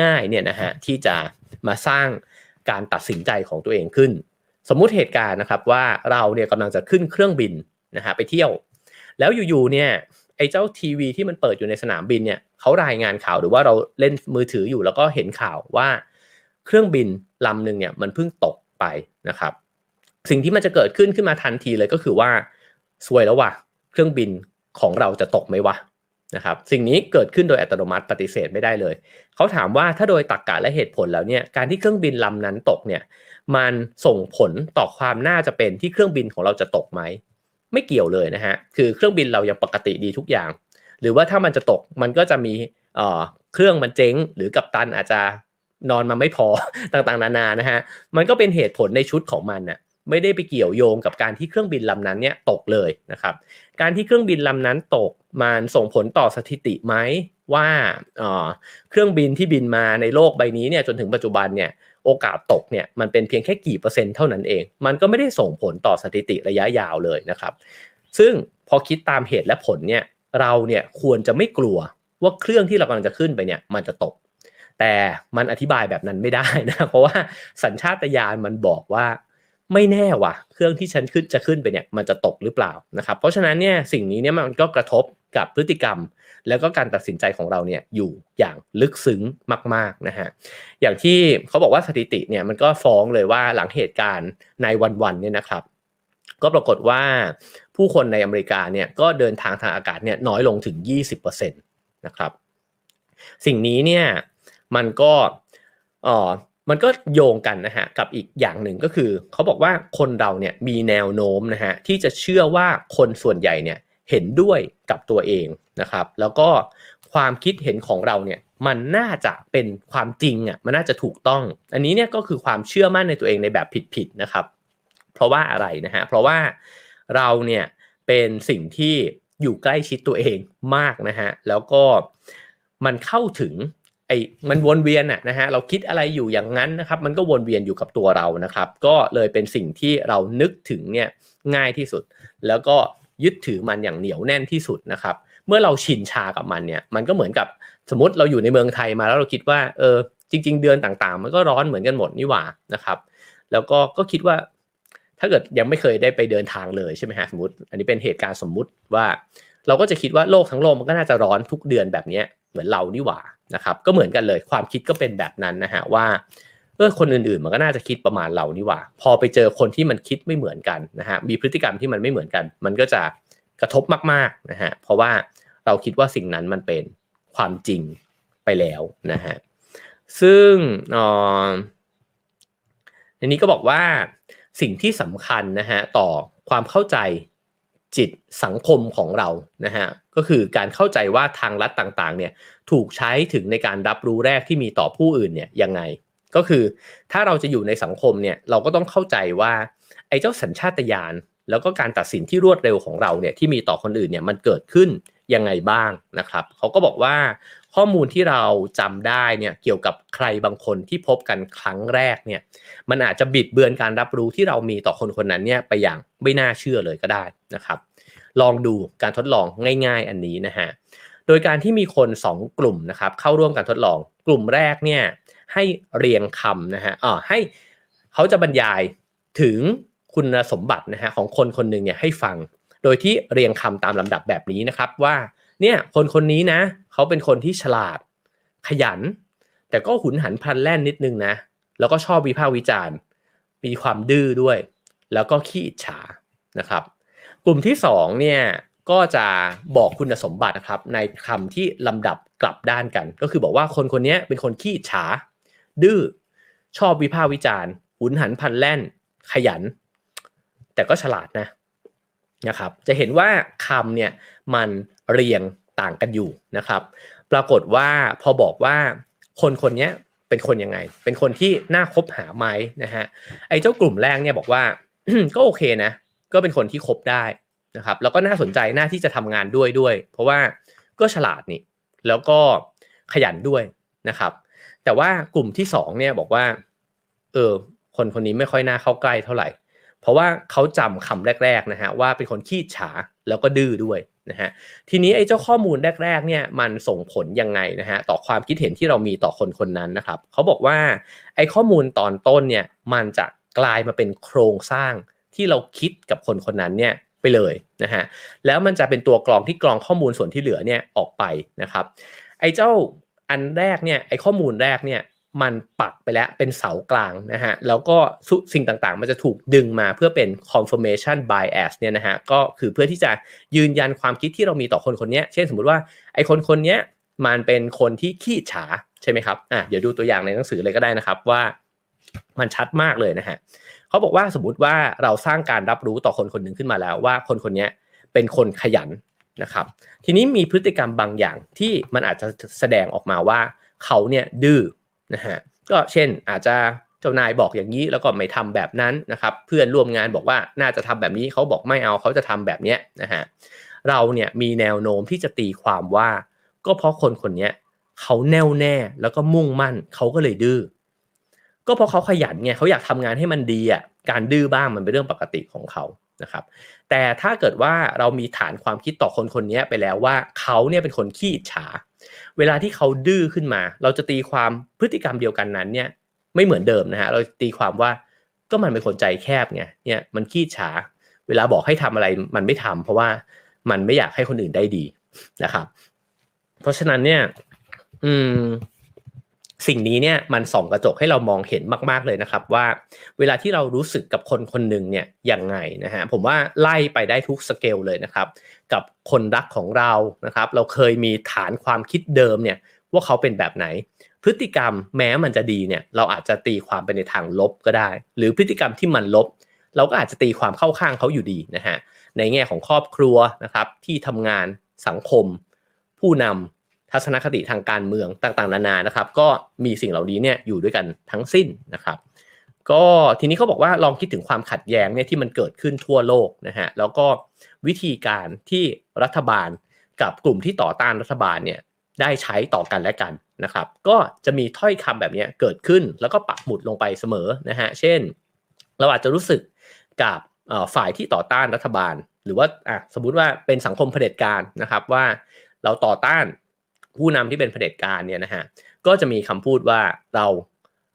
ง่ายๆเนี่ยนะฮะที่จะมาสร้างการตัดสินใจของตัวเองขึ้น สมมุติเหตุการณ์นะครับว่าเราเนี่ยกำลังจะขึ้นเครื่องบินนะฮะไปเที่ยว แล้วอยู่ๆเนี่ยไอ้เจ้าทีวีที่มันเปิดอยู่ในสนามบินเนี่ย เขารายงานข่าวหรือว่าเราเล่นมือถืออยู่แล้วก็เห็นข่าวว่า เครื่องบินลำหนึ่งเนี่ยมันเพิ่งตกไปนะครับ สิ่งที่มันจะเกิดขึ้นขึ้นมาทันทีเลยก็คือว่าสวยแล้วว่ะ เครื่องบินของเราจะตกไหมวะนะครับสิ่งนี้เกิดขึ้นโดยอัตโนมัติปฏิเสธไม่ได้เลย เขาถามว่าถ้าโดยตรรกกะและเหตุผลแล้วเนี่ยการที่เครื่องบินลำนั้นตกเนี่ยมันส่งผลต่อความน่าจะเป็นที่เครื่องบินของเราจะตกไหมไม่เกี่ยวเลยนะฮะคือเครื่องบินเรายังปกติดีทุกอย่าง หรือว่าถ้ามันจะตกมันก็จะมีเครื่องมันเจ๊ง หรือกัปตันอาจจะนอนมาไม่พอต่างๆ นานานะฮะมันก็เป็นเหตุผลในชุดของมันน่ะไม่ได้ไปเกี่ยวโยงกับการที่เครื่องบินลำนั้นเนี่ยตกเลยนะครับ การที่เครื่องบินลำนั้นตกมันส่งผลต่อสถิติไหมว่าเครื่องบินที่บินมาในโลกใบนี้เนี่ยจนถึงปัจจุบันเนี่ยโอกาสตกเนี่ยมันเป็นเพียงแค่กี่เปอร์เซ็นต์เท่านั้นเอง มันก็ไม่ได้ส่งผลต่อสถิติระยะยาวเลยนะครับ ซึ่งพอคิดตามเหตุและผลเนี่ย เราเนี่ยควรจะไม่กลัวว่าเครื่องที่เรากำลังจะขึ้นไปเนี่ยมันจะตก แต่มันอธิบายแบบนั้นไม่ได้นะ เพราะว่าสัญชาตญาณมันบอกว่าไม่แน่ว่ะ เครื่องที่ฉันขึ้นจะขึ้นไปเนี่ยมันจะตกหรือเปล่านะครับ เพราะฉะนั้นเนี่ยสิ่งนี้เนี่ยมันก็กระทบกับพฤติกรรม แล้วก็การตัดสินใจของเราเนี่ยอยู่อย่างลึกซึ้งมากๆนะฮะอย่างที่เขาบอกว่าสถิติเนี่ยมันก็ฟ้องเลยว่าหลังเหตุการณ์ในวันๆเนี่ยนะครับ ก็ปรากฏว่าผู้คนในอเมริกาเนี่ยก็เดินทางทางอากาศเนี่ยน้อยลงถึง 20%นะครับ สิ่งนี้เนี่ยมันก็เอ่อมันก็โยงกันนะฮะกับอีกอย่างหนึ่งก็คือเขาบอกว่าคนเราเนี่ยมีแนวโน้มนะฮะที่จะเชื่อว่าคนส่วนใหญ่เนี่ยเห็นด้วยกับตัวเองนะครับ แล้วก็ความคิดเห็นของเราเนี่ยมันน่าจะเป็นความจริงอะมันน่าจะถูกต้อง อันนี้เนี่ยก็คือความเชื่อมั่นในตัวเองในแบบผิดๆนะครับ เพราะว่าอะไรนะฮะเพราะว่าเราเนี่ยเป็นสิ่งที่อยู่ใกล้ชิดตัวเองมากนะฮะแล้วก็มันเข้าถึงไอ้มันวนเวียนอะนะฮะเราคิดอะไรอยู่อย่างนั้นนะครับ มันก็วนเวียนอยู่กับตัวเรานะครับ ก็เลยเป็นสิ่งที่เรานึกถึงเนี่ยง่ายที่สุด แล้วก็ยึดถือมันอย่างเหนียวแน่นที่สุดนะครับ เมื่อเราชินชากับมันเนี่ยมันก็เหมือนกับสมมติเราอยู่ในเมืองไทยมาแล้วเราคิดว่าเออจริง ๆ เดือนต่างๆ มันก็ร้อนเหมือนกันหมดนี่หว่านะครับ แล้วก็ก็คิดว่า ถ้าเกิดยังไม่เคยได้ไปเดินทางเลยใช่ไหมฮะสมมติ อันนี้เป็นเหตุการณ์สมมุติว่า เราก็จะคิดว่าโลกทั้งโลกมันก็น่าจะร้อนทุกเดือนแบบนี้เหมือนเรานี่หว่านะครับ ก็เหมือนกันเลยความคิดก็เป็นแบบนั้นนะฮะว่าเออคนอื่นๆมันก็น่าจะคิดประมาณเรานี่หว่า พอไปเจอคนที่มันคิดไม่เหมือนกันนะฮะมีพฤติกรรมที่มันไม่เหมือนกัน มันก็จะกระทบมากๆนะฮะเพราะว่าเราคิดว่าสิ่งนั้นมันเป็นความจริงไปแล้วนะฮะซึ่งอันนี้ก็บอกว่า สิ่งที่สำคัญนะฮะต่อความเข้าใจจิตสังคมของเรานะฮะก็คือการเข้าใจว่าทางลัดต่างๆเนี่ยถูกใช้ถึงในการรับรู้แรกที่มีต่อผู้อื่นเนี่ยยังไง ก็คือถ้าเราจะอยู่ในสังคมเนี่ยเราก็ต้องเข้าใจว่าไอ้เจ้าสัญชาตญาณแล้วก็การตัดสินที่รวดเร็วของเราเนี่ยที่มีต่อคนอื่นเนี่ยมันเกิดขึ้นยังไงบ้างนะครับเขาก็บอกว่า ข้อมูลที่เราจำได้เนี่ยเกี่ยวกับใครบางคนที่พบกันครั้งแรกเนี่ยมันอาจจะบิดเบือนการรับรู้ที่เรามีต่อคนคนนั้นเนี่ยไปอย่างไม่น่าเชื่อเลยก็ได้นะครับ ลองดูการทดลองง่าย ๆ อันนี้นะฮะโดยการที่มีคน 2 กลุ่มนะครับเข้าร่วมการทดลอง กลุ่มแรกเนี่ยให้เรียงคำนะฮะอ่าให้เขาจะบรรยายถึงคุณสมบัตินะฮะของคนคนหนึ่งเนี่ยให้ฟัง โดยที่เรียงคำตามลำดับแบบนี้นะครับว่าเนี่ยคนคนนี้นะ เขาเป็นคนที่ฉลาด ขยัน แต่ก็หุนหันพลันแล่นนิดนึงนะ แล้วก็ชอบวิพากษ์วิจารณ์ มีความดื้อด้วย แล้วก็ขี้อิจฉานะครับ กลุ่มที่2เนี่ยก็จะบอกคุณสมบัตินะครับในคำที่ลำดับกลับด้านกัน ก็คือบอกว่าคนคนนี้เป็นคนขี้อิจฉา ดื้อชอบวิพากษ์วิจารณ์หุนหันพลันแล่น ขยัน แต่ก็ฉลาดนะนะครับ จะเห็นว่าคำเนี่ยมันเรียง ต่างกันอยู่นะครับ ปรากฏว่าพอบอกว่าคนคนนี้เป็นคนยังไง เป็นคนที่น่าคบหาไหมนะฮะไอ้เจ้ากลุ่มแรกเนี่ยบอกว่าก็โอเคนะ ก็เป็นคนที่คบได้นะครับ แล้วก็น่าสนใจน้าที่จะทำงานด้วยด้วย เพราะว่าก็ฉลาดนี่แล้วก็ขยันด้วยนะครับ แต่ว่ากลุ่มที่สองเนี่ยบอกว่า เออ คนคนนี้ไม่ค่อยน่าเข้าใกล้เท่าไหร่ เพราะว่าเขาจำคำแรก ๆนะฮะว่าเป็นคนขี้ฉาแล้วก็ดื้อด้วย นะฮะทีนี้ไอ้เจ้าข้อมูลแรกๆเนี่ยมันส่งผลยังไงนะฮะต่อความคิดเห็นที่เรามีต่อคนคนนั้นนะครับเขาบอกว่าไอ้ข้อมูลตอนต้นเนี่ยมันจะกลายมาเป็นโครงสร้างที่เราคิดกับคนคนนั้นเนี่ยไปเลยนะฮะแล้วมันจะเป็นตัวกรองที่กรองข้อมูลส่วนที่เหลือเนี่ยออกไปนะครับไอ้เจ้าอันแรกเนี่ยไอ้ข้อมูลแรกเนี่ย มันปักไปแล้วเป็นเสากลางนะฮะแล้วก็สิ่งต่างๆ มันจะถูกดึงมาเพื่อเป็น confirmation bias เนี่ยนะฮะก็คือเพื่อที่จะยืนยันความคิดที่เรามีต่อคนคนนี้เช่นสมมุติว่าไอ้คนคนนี้มันเป็นคนที่ขี้ฉาใช่ไหมครับอะเดี๋ยวดูตัวอย่างในหนังสือเลยก็ได้นะครับว่ามันชัดมากเลยนะฮะเขาบอกว่าสมมติว่าเราสร้างการรับรู้ต่อคนคนหนึ่งขึ้นมาแล้วว่าคนคนนี้เป็นคนขยันนะครับ ทีนี้มีพฤติกรรมบางอย่างที่มันอาจจะแสดงออกมาว่าเขาเนี่ยดื้อ นะฮะก็เช่นอาจจะเจ้านายบอกอย่างนี้แล้วก็ไม่ทำแบบนั้นนะครับ เพื่อนร่วมงานบอกว่าน่าจะทำแบบนี้เขาบอกไม่เอาเขาจะทำแบบนี้นะฮะเราเนี่ยมีแนวโน้มที่จะตีความว่า ก็เพราะคนคนนี้เขาแน่วแน่แล้วก็มุ่งมั่นเขาก็เลยดื้อก็เพราะเขาขยันไงเขาอยากทำงานให้มันดีอะการดื้อบ้างมันเป็นเรื่องปกติของเขานะครับ แต่ถ้าเกิดว่าเรามีฐานความคิดต่อคนคนนี้ไปแล้วว่าเขาเนี่ยเป็นคนขี้อิจฉา เวลาที่เขาดื้อขึ้นมา เราจะตีความพฤติกรรมเดียวกันนั้นเนี่ยไม่เหมือนเดิมนะฮะเราตีความว่าก็มันเป็นคนใจแคบไงเนี่ยมันขี้ฉา เวลาบอกให้ทำอะไรมันไม่ทำเพราะว่ามันไม่อยากให้คนอื่นได้ดีนะครับ เพราะฉะนั้นเนี่ย อืม สิ่งนี้เนี่ยมันส่องกระจกให้เรามองเห็นมากๆเลยนะครับ ว่าเวลาที่เรารู้สึกกับคนคนหนึ่งเนี่ยยังไงนะฮะผมว่าไล่ไปได้ทุกสเกลเลยนะครับ กับคนรักของเรานะครับ เราเคยมีฐานความคิดเดิมเนี่ยว่าเขาเป็นแบบไหน พฤติกรรมแม้มันจะดีเนี่ยเราอาจจะตีความไปในทางลบก็ได้ หรือพฤติกรรมที่มันลบ เราก็อาจจะตีความเข้าข้างเขาอยู่ดีนะฮะในแง่ของครอบครัวนะครับที่ทำงานสังคม ผู้นำ ทัศนคติทางการเมืองต่างๆ นานานะครับ ก็มีสิ่งเหล่านี้เนี่ยอยู่ด้วยกันทั้งสิ้นนะครับ ก็ทีนี้เขาบอกว่าลองคิดถึงความขัดแย้งเนี่ยที่มันเกิดขึ้นทั่วโลกนะฮะแล้วก็วิธีการที่รัฐบาลกับกลุ่มที่ต่อต้านรัฐบาลเนี่ยได้ใช้ต่อกันและกันนะครับ ก็จะมีถ้อยคำแบบนี้เกิดขึ้นแล้วก็ปักหมุดลงไปเสมอนะฮะเช่น เราอาจจะรู้สึกกับฝ่ายที่ต่อต้านรัฐบาล หรือว่าอะสมมุติว่าเป็นสังคมเผด็จการนะครับว่าเราต่อต้าน ผู้นำที่เป็นเผด็จการเนี่ยนะฮะก็จะมีคำพูดว่าเรา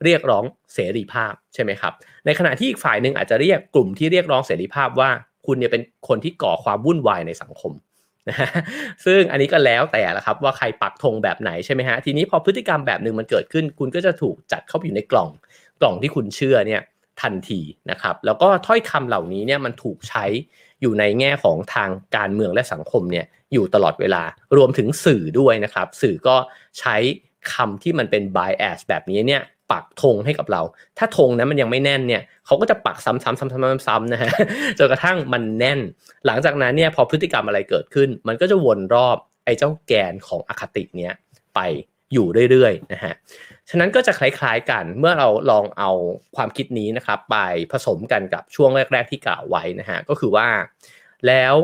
เรียกร้องเสรีภาพใช่ไหมครับ ในขณะที่อีกฝ่ายหนึ่งอาจจะเรียกกลุ่มที่เรียกร้องเสรีภาพว่าคุณเนี่ยเป็นคนที่ก่อความวุ่นวายในสังคมนะฮะซึ่งอันนี้ก็แล้วแต่ละครับว่าใครปักธงแบบไหนใช่ไหมฮะทีนี้พอพฤติกรรมแบบหนึ่งมันเกิดขึ้น คุณก็จะถูกจัดเข้าไปอยู่ในกล่องกล่องที่คุณเชื่อเนี่ยทันทีนะครับ แล้วก็ถ้อยคำเหล่านี้เนี่ยมันถูกใช้อยู่ในแง่ของทางการเมืองและสังคมเนี่ยอยู่ตลอดเวลารวมถึงสื่อด้วยนะครับ สื่อก็ใช้คำที่มันเป็น bias แบบนี้เนี่ยปักธงให้กับเรา ถ้าธงนั้นมันยังไม่แน่นเนี่ยเขาก็จะปักซ้ำๆๆๆๆนะฮะจนกระทั่งมันแน่น หลังจากนั้นเนี่ยพอพฤติกรรมอะไรเกิดขึ้น มันก็จะวนรอบไอ้เจ้าแกนของอคติเนี้ยไปอยู่เรื่อยๆนะฮะ ฉะนั้นก็จะคล้ายๆกันเมื่อเราลองเอาความคิดนี้นะครับ ไปผสมกันกับช่วงแรก ๆที่กล่าวไว้นะฮะก็คือว่าแล้ว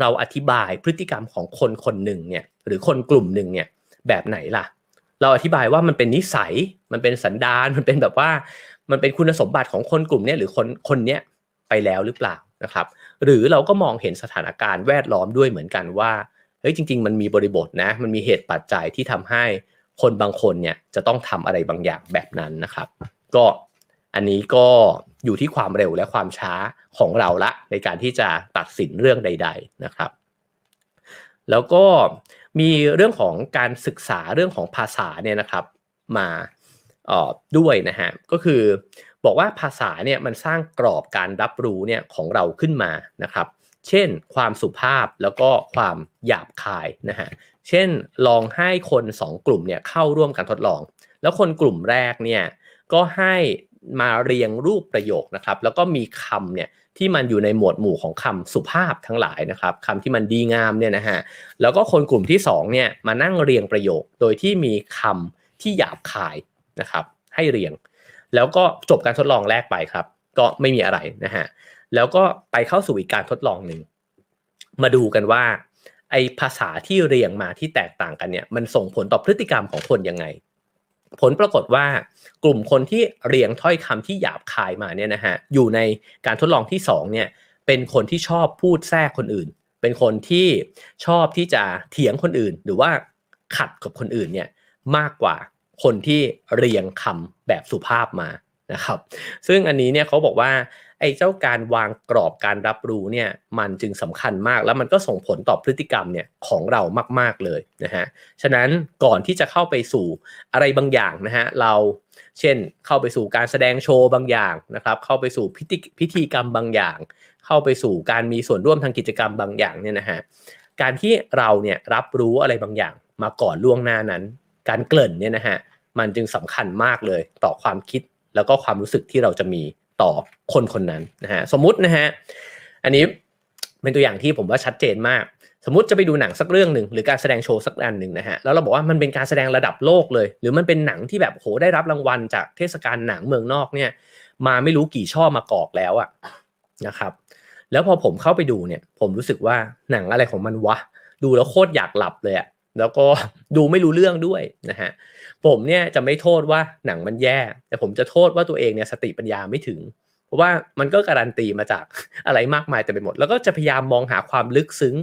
เราอธิบายพฤติกรรมของคนคนหนึ่งเนี่ยหรือคนกลุ่มหนึ่งเนี่ยแบบไหนล่ะ เราอธิบายว่ามันเป็นนิสัยมันเป็นสันดานมันเป็นแบบว่ามันเป็นคุณสมบัติของคนกลุ่มนี้หรือคนคนนี้ไปแล้วหรือเปล่านะครับ หรือเราก็มองเห็นสถานการณ์แวดล้อมด้วยเหมือนกันว่าเฮ้ยจริง ๆ มันมีบริบทนะ มันมีเหตุปัจจัยที่ทำให้คนบางคนเนี่ยจะต้องทำอะไรบางอย่างแบบนั้นนะครับ ก็อันนี้ก็ อยู่ที่ความเร็วและความช้าของเราละ ในการที่จะตัดสินเรื่องใด ๆนะครับ แล้วก็มีเรื่องของการศึกษาเรื่องของภาษาเนี่ยนะครับมาด้วยนะฮะก็คือบอกว่าภาษาเนี่ยมันสร้างกรอบการรับรู้เนี่ยของเราขึ้นมานะครับ เช่น ความสุภาพแล้วก็ความหยาบคายนะฮะเช่นลองให้คน 2 กลุ่มเนี่ยเข้าร่วมกันทดลอง แล้วคนกลุ่มแรกเนี่ยก็ให้ มาเรียงรูปประโยคนะครับ แล้วก็มีคำเนี่ยที่มันอยู่ในหมวดหมู่ของคำสุภาพทั้งหลายนะครับคำที่มันดีงามเนี่ยนะฮะแล้วก็คนกลุ่มที่2เนี่ยมานั่งเรียงประโยค โดยที่มีคำที่หยาบคายนะครับ ให้เรียง แล้วก็จบการทดลองแรกไปครับ ก็ไม่มีอะไรนะฮะแล้วก็ไปเข้าสู่อีกการทดลองหนึ่งมาดูกันว่าไอภาษาที่เรียงมาที่แตกต่างกันเนี่ยมันส่งผลต่อพฤติกรรมของคนยังไง ผลปรากฏว่ากลุ่มคนที่เรียงถ้อยคำที่หยาบคายมาเนี่ยนะฮะอยู่ในการทดลองที่2เนี่ยเป็นคนที่ชอบพูดแทรกคนอื่น เป็นคนที่ชอบที่จะเถียงคนอื่น หรือว่าขัดกับคนอื่นเนี่ยมากกว่าคนที่เรียงคำแบบสุภาพมานะครับ ซึ่งอันนี้เนี่ยเขาบอกว่า ไอ้เจ้าการวางกรอบการรับรู้เนี่ยมันจึงสำคัญมาก แล้วมันก็ส่งผลต่อพฤติกรรมเนี่ยของเรามาก ๆเลยนะฮะฉะนั้นก่อนที่จะเข้าไปสู่อะไรบางอย่างนะฮะเราเช่น เข้าไปสู่การแสดงโชว์บางอย่างนะครับ เข้าไปสู่พิธีพิธีกรรมบางอย่าง เข้าไปสู่การมีส่วนร่วมทางกิจกรรมบางอย่างเนี่ยนะฮะการที่เราเนี่ยรับรู้อะไรบางอย่างมาก่อนล่วงหน้านั้น การเกริ่นเนี่ยนะฮะมันจึงสำคัญมากเลยต่อความคิดแล้วก็ความรู้สึกที่เราจะมี ต่อคนคนนั้นนะฮะสมมุตินะฮะอันนี้เป็นตัวอย่างที่ผมว่าชัดเจนมาก สมมติจะไปดูหนังสักเรื่องหนึ่งหรือการแสดงโชว์สักอันหนึ่งนะฮะแล้วเราบอกว่ามันเป็นการแสดงระดับโลกเลย หรือมันเป็นหนังที่แบบโหได้รับรางวัลจากเทศกาลหนังเมืองนอกเนี่ย มาไม่รู้กี่ช่อมากอกแล้วอะนะครับ แล้วพอผมเข้าไปดูเนี่ย ผมรู้สึกว่าหนังอะไรของมันวะดูแล้วโคตรอยากหลับเลยอะแล้วก็ดูไม่รู้เรื่องด้วยนะฮะ ผมเนี่ยจะไม่โทษว่าหนังมันแย่ แต่ผมจะโทษว่าตัวเองเนี่ยสติปัญญาไม่ถึง เพราะว่ามันก็การันตีมาจากอะไรมากมายแต่ไปหมด แล้วก็จะพยายามมองหาความลึกซึ้ง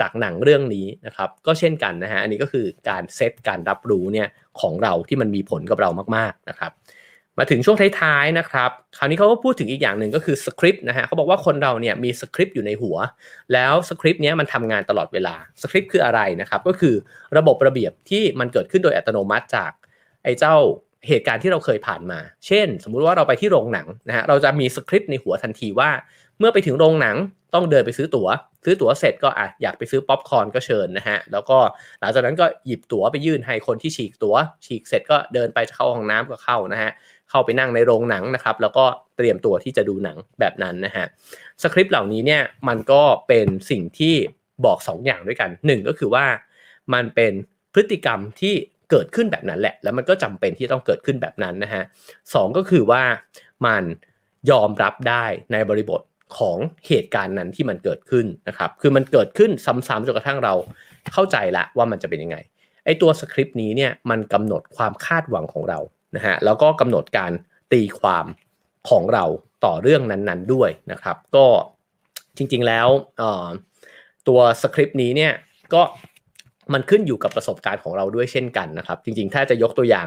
จากหนังเรื่องนี้นะครับ ก็เช่นกันนะฮะ อันนี้ก็คือการเซตการรับรู้เนี่ยของเราที่มันมีผลกับเรามากๆนะครับ มาถึงช่วงท้ายๆนะครับ คราวนี้เขาก็พูดถึงอีกอย่างหนึ่งก็คือสคริปต์นะฮะเขาบอกว่าคนเราเนี่ยมีสคริปต์อยู่ในหัว แล้วสคริปต์เนี้ยมันทำงานตลอดเวลาสคริปต์คืออะไรนะครับ ก็คือระบบระเบียบที่มันเกิดขึ้นโดยอัตโนมัติจากไอ้เจ้าเหตุการณ์ที่เราเคยผ่านมา เช่น สมมุติว่าเราไปที่โรงหนังนะฮะเราจะมีสคริปต์ในหัวทันทีว่า เมื่อไปถึงโรงหนังต้องเดินไปซื้อตั๋ว ซื้อตั๋วเสร็จก็อะอยากไปซื้อป๊อปคอร์นก็เชิญนะฮะ แล้วก็หลังจากนั้นก็หยิบตั๋วไปยื่นให้คนที่ฉีกตั๋ว ฉีกเสร็จก็เดินไปเข้าห้องน้ำก็เข้านะฮะ เข้าไปนั่งในโรงหนังนะครับ แล้วก็เตรียมตัวที่จะดูหนังแบบนั้นนะฮะสคริปต์เหล่านี้เนี่ยมันก็เป็นสิ่งที่บอก 2ออย่างด้วยกัน 1 ก็คือว่ามันเป็นพฤติกรรมที่เกิดขึ้นแบบนั้นแหละ แล้วมันก็จำเป็นที่ต้องเกิดขึ้นแบบนั้นนะฮะสก็คือว่ามันยอมรับได้ในบริบทของเหตุการณ์นั้นที่มันเกิดขึ้นนะครับ คือมันเกิดขึ้นซ้ำๆจนกระทั่งเราเข้าใจละว่ามันจะเป็นยังไงไอตัวสคริปต์นี้เนี่ยมันกำหนดความคาดหวังของเรา นะฮะแล้วก็กำหนดการตีความของเราต่อเรื่องนั้นๆด้วยนะครับ ก็จริงๆแล้วตัวสคริปต์นี้เนี่ยก็มันขึ้นอยู่กับประสบการณ์ของเราด้วยเช่นกันนะครับ จริงๆ ถ้าจะยกตัวอย่าง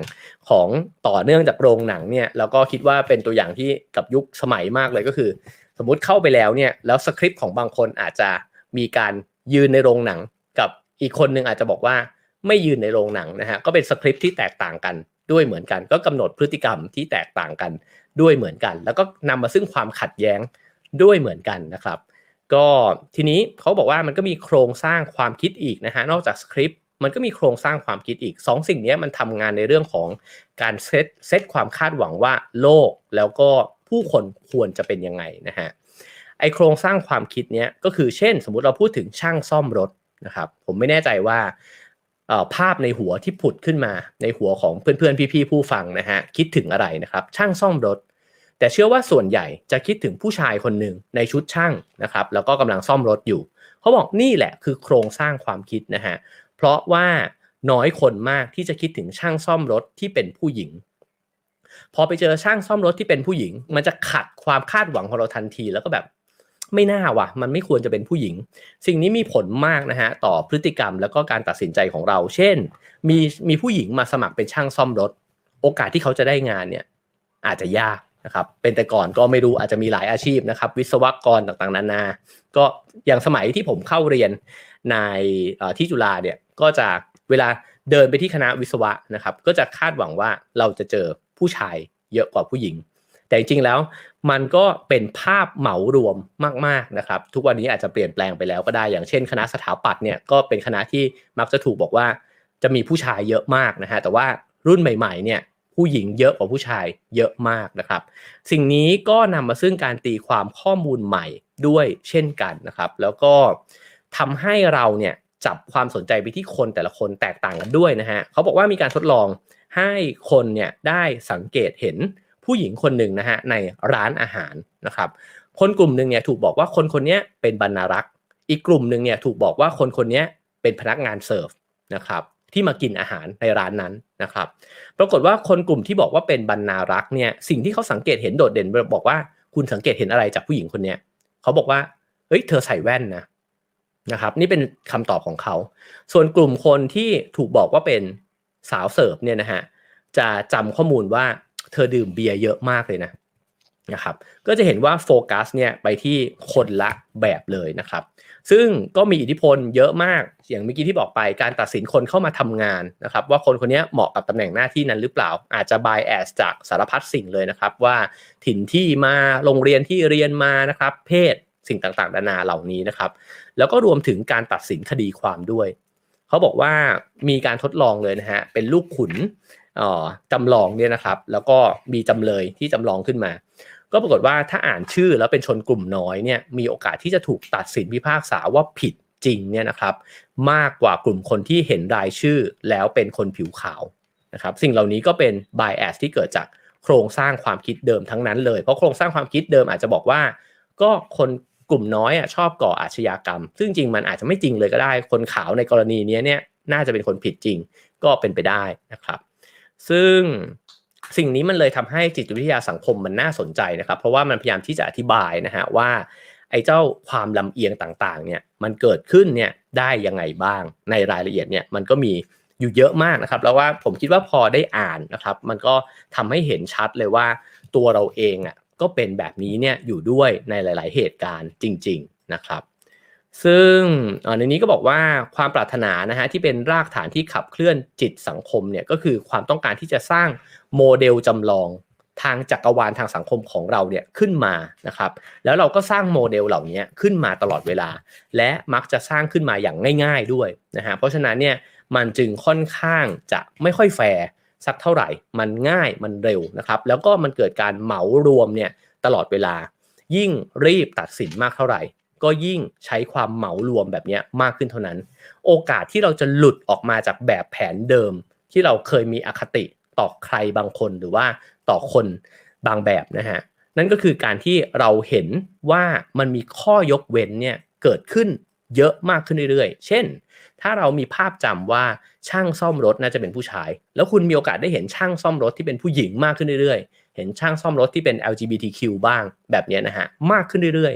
ของต่อเนื่องจากโรงหนังเนี่ยแล้วก็คิดว่าเป็นตัวอย่างที่กับยุคสมัยมากเลยก็คือ สมมุติเข้าไปแล้วเนี่ยแล้วสคริปต์ของบางคนอาจจะมีการยืนในโรงหนัง กับอีกคนนึงอาจจะบอกว่าไม่ยืนในโรงหนังนะฮะก็เป็นสคริปต์ที่แตกต่างกัน ด้วยเหมือนกัน ก็กำหนดพฤติกรรมที่แตกต่างกันด้วยเหมือนกัน แล้วก็นำมาซึ่งความขัดแย้งด้วยเหมือนกันนะครับ ก็ทีนี้เขาบอกว่ามันก็มีโครงสร้างความคิดอีกนะฮะนอกจากสคริปต์มันก็มีโครงสร้างความคิดอีก 2สสิ่งนี้มันทำงานในเรื่องของการเซตเซตความคาดหวังว่าโลกแล้วก็ผู้คนควรจะเป็นยังไงนะฮะไอโครงสร้างความคิดเนี้ยก็คือเช่น สมมุติเราพูดถึงช่างซ่อมรถนะครับผมไม่แน่ใจว่า ภาพในหัวที่ผุดขึ้นมาในหัวของเพื่อนๆ พี่ๆ ผู้ฟังนะฮะคิดถึงอะไรนะครับ ช่างซ่อมรถ แต่เชื่อว่าส่วนใหญ่จะคิดถึงผู้ชายคนหนึ่งในชุดช่างนะครับ แล้วก็กำลังซ่อมรถอยู่ เขาบอกนี่แหละคือโครงสร้างความคิดนะฮะเพราะว่าน้อยคนมากที่จะคิดถึงช่างซ่อมรถที่เป็นผู้หญิง พอไปเจอช่างซ่อมรถที่เป็นผู้หญิง มันจะขัดความคาดหวังของเราทันที แล้วก็แบบ ไม่น่าว่ะ มันไม่ควรจะเป็นผู้หญิง สิ่งนี้มีผลมากนะฮะต่อพฤติกรรมแล้วก็การตัดสินใจของเรา เช่น มีมีผู้หญิงมาสมัครเป็นช่างซ่อมรถ โอกาสที่เขาจะได้งานเนี่ยอาจจะยากนะครับ เป็นแต่ก่อนก็ไม่รู้อาจจะมีหลายอาชีพนะครับ วิศวกรต่างๆ นานา ก็อย่างสมัยที่ผมเข้าเรียนในที่จุฬาเนี่ยก็จะเวลาเดินไปที่คณะวิศวะนะครับ ก็จะคาดหวังว่าเราจะเจอผู้ชายเยอะกว่าผู้หญิง แต่จริงๆแล้ว มันก็เป็นภาพเหมารวมมากๆนะครับ ทุกวันนี้อาจจะเปลี่ยนแปลงไปแล้วก็ได้อย่างเช่น คณะสถาปัตย์เนี่ยก็เป็นคณะที่มักจะถูกบอกว่าจะมีผู้ชายเยอะมากนะฮะแต่ว่ารุ่นใหม่ ๆ เนี่ยผู้หญิงเยอะกว่าผู้ชายเยอะมากนะครับ สิ่งนี้ก็นำมาซึ่งการตีความข้อมูลใหม่ด้วยเช่นกันนะครับ แล้วก็ทำให้เราเนี่ยจับความสนใจไปที่คนแต่ละคนแตกต่างกันด้วยนะฮะเขาบอกว่ามีการทดลองให้คนเนี่ยได้สังเกตเห็น ผู้หญิงคนหนึ่งนะฮะในร้านอาหารนะครับคนกลุ่มหนึ่งเนี่ยถูกบอกว่าคนคนนี้เป็นบรรณารักษ์ อีกกลุ่มหนึ่งเนี่ยถูกบอกว่าคนคนนี้เป็นพนักงานเสิร์ฟนะครับที่มากินอาหารในร้านนั้นนะครับ ปรากฏว่าคนกลุ่มที่บอกว่าเป็นบรรณารักษ์เนี่ยสิ่งที่เขาสังเกตเห็นโดดเด่นบอกว่าคุณสังเกตเห็นอะไรจากผู้หญิงคนเนี้ยเขาบอกว่าเฮ้ยเธอใส่แว่นนะนะครับ นี่เป็นคำตอบของเขา ส่วนกลุ่มคนที่ถูกบอกว่าเป็นสาวเสิร์ฟเนี่ยนะฮะจะจำข้อมูลว่า เธอดื่มเบียร์เยอะมากเลยนะนะครับ ก็จะเห็นว่าโฟกัสเนี่ยไปที่คนละแบบเลยนะครับ ซึ่งก็มีอิทธิพลเยอะมาก อย่างเมื่อกี้ที่บอกไปการตัดสินคนเข้ามาทำงานนะครับ ว่าคนคนนี้เหมาะกับตำแหน่งหน้าที่นั้นหรือเปล่า อาจจะ bias จากสารพัดสิ่งเลยนะครับ ว่าถิ่นที่มาโรงเรียนที่เรียนมานะครับ เพศสิ่งต่างๆนานาเหล่านี้นะครับ แล้วก็รวมถึงการตัดสินคดีความด้วย เขาบอกว่ามีการทดลองเลยนะฮะเป็นลูกขุน จำลองเนี่ยนะครับ แล้วก็มีจำเลยที่จำลองขึ้นมา ก็ปรากฏว่าถ้าอ่านชื่อแล้วเป็นชนกลุ่มน้อยเนี่ยมีโอกาสที่จะถูกตัดสินพิพากษาว่าผิดจริงเนี่ยนะครับ มากกว่ากลุ่มคนที่เห็นรายชื่อแล้วเป็นคนผิวขาวนะครับ สิ่งเหล่านี้ก็เป็น bias ที่เกิดจากโครงสร้างความคิดเดิมทั้งนั้นเลย เพราะโครงสร้างความคิดเดิมอาจจะบอกว่า ก็คนกลุ่มน้อยอะชอบก่ออาชญากรรม ซึ่งจริงมันอาจจะไม่จริงเลยก็ได้ คนขาวในกรณีนี้เนี่ยน่าจะเป็นคนผิดจริงก็เป็นไปได้นะครับ ซึ่งสิ่งนี้มันเลยทำให้จิตวิทยาสังคมมันน่าสนใจนะครับ เพราะว่ามันพยายามที่จะอธิบายนะฮะว่าไอ้เจ้าความลำเอียงต่างๆเนี่ยมันเกิดขึ้นเนี่ยได้ยังไงบ้างในรายละเอียดเนี่ยมันก็มีอยู่เยอะมากนะครับ แล้วว่าผมคิดว่าพอได้อ่านนะครับ มันก็ทำให้เห็นชัดเลยว่าตัวเราเองอะก็เป็นแบบนี้เนี่ยอยู่ด้วยในหลาย ๆ เหตุการณ์จริง ๆ นะครับ ซึ่งในนี้ก็บอกว่าความปรารถนานะฮะที่เป็นรากฐานที่ขับเคลื่อนจิตสังคมเนี่ยก็คือความต้องการที่จะสร้างโมเดลจำลองทางจักรวาลทางสังคมของเราเนี่ยขึ้นมานะครับ แล้วเราก็สร้างโมเดลเหล่านี้ขึ้นมาตลอดเวลา และมักจะสร้างขึ้นมาอย่างง่าย ๆด้วยนะฮะเพราะฉะนั้นเนี่ยมันจึงค่อนข้างจะไม่ค่อยแฟร์สักเท่าไหร่ มันง่ายมันเร็วนะครับ แล้วก็มันเกิดการเหมารวมเนี่ยตลอดเวลา ยิ่งรีบตัดสินมากเท่าไหร่ ก็ยิ่งใช้ความเหมารวมแบบนี้มากขึ้นเท่านั้น โอกาสที่เราจะหลุดออกมาจากแบบแผนเดิม ที่เราเคยมีอคติต่อใครบางคนหรือว่าต่อคนบางแบบนะฮะนั่นก็คือการที่เราเห็นว่ามันมีข้อยกเว้นเนี่ยเกิดขึ้นเยอะมากขึ้นเรื่อยๆ เช่น ถ้าเรามีภาพจำว่าช่างซ่อมรถน่าจะเป็นผู้ชาย แล้วคุณมีโอกาสได้เห็นช่างซ่อมรถที่เป็นผู้หญิงมากขึ้นเรื่อยๆ เห็นช่างซ่อมรถที่เป็น LGBTQ บ้างแบบนี้นะฮะมากขึ้นเรื่อย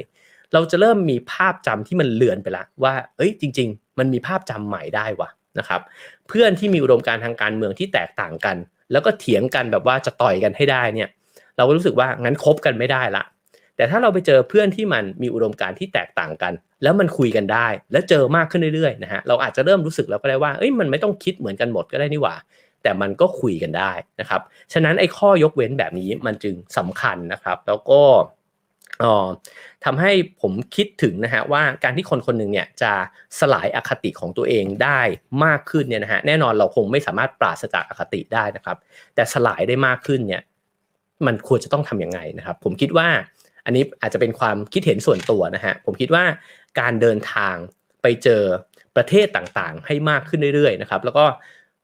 เราจะเริ่มมีภาพจำที่มันเลือนไปละว่า เอ้ยจริง ๆ มันมีภาพจำใหม่ได้วะนะครับ เพื่อนที่มีอุดมการทางการเมืองที่แตกต่างกัน แล้วก็เถียงกันแบบว่าจะต่อยกันให้ได้เนี่ย เราก็รู้สึกว่างั้นคบกันไม่ได้ละ แต่ถ้าเราไปเจอเพื่อนที่มันมีอุดมการที่แตกต่างกัน แล้วมันคุยกันได้ แล้วเจอมากขึ้นเรื่อยๆนะฮะเราอาจจะเริ่มรู้สึกแล้วก็ได้ว่าเอ้ยมันไม่ต้องคิดเหมือนกันหมดก็ได้นี่หว่าแต่มันก็คุยกันได้นะครับ ฉะนั้นไอ้ข้อยกเว้นแบบนี้มันจึงสำคัญนะครับ แล้วก็ ทำให้ผมคิดถึงนะฮะว่าการที่คนคนหนึ่งเนี่ยจะสลายอคติของตัวเองได้มากขึ้นเนี่ยนะฮะแน่นอนเราคงไม่สามารถปราศจากอคติได้นะครับ แต่สลายได้มากขึ้นเนี่ยมันควรจะต้องทํำยังไงนะครับ ผมคิดว่าอันนี้อาจจะเป็นความคิดเห็นส่วนตัวนะฮะผมคิดว่าการเดินทางไปเจอประเทศต่างๆ ให้มากขึ้นเรื่อยๆนะครับ แล้วก็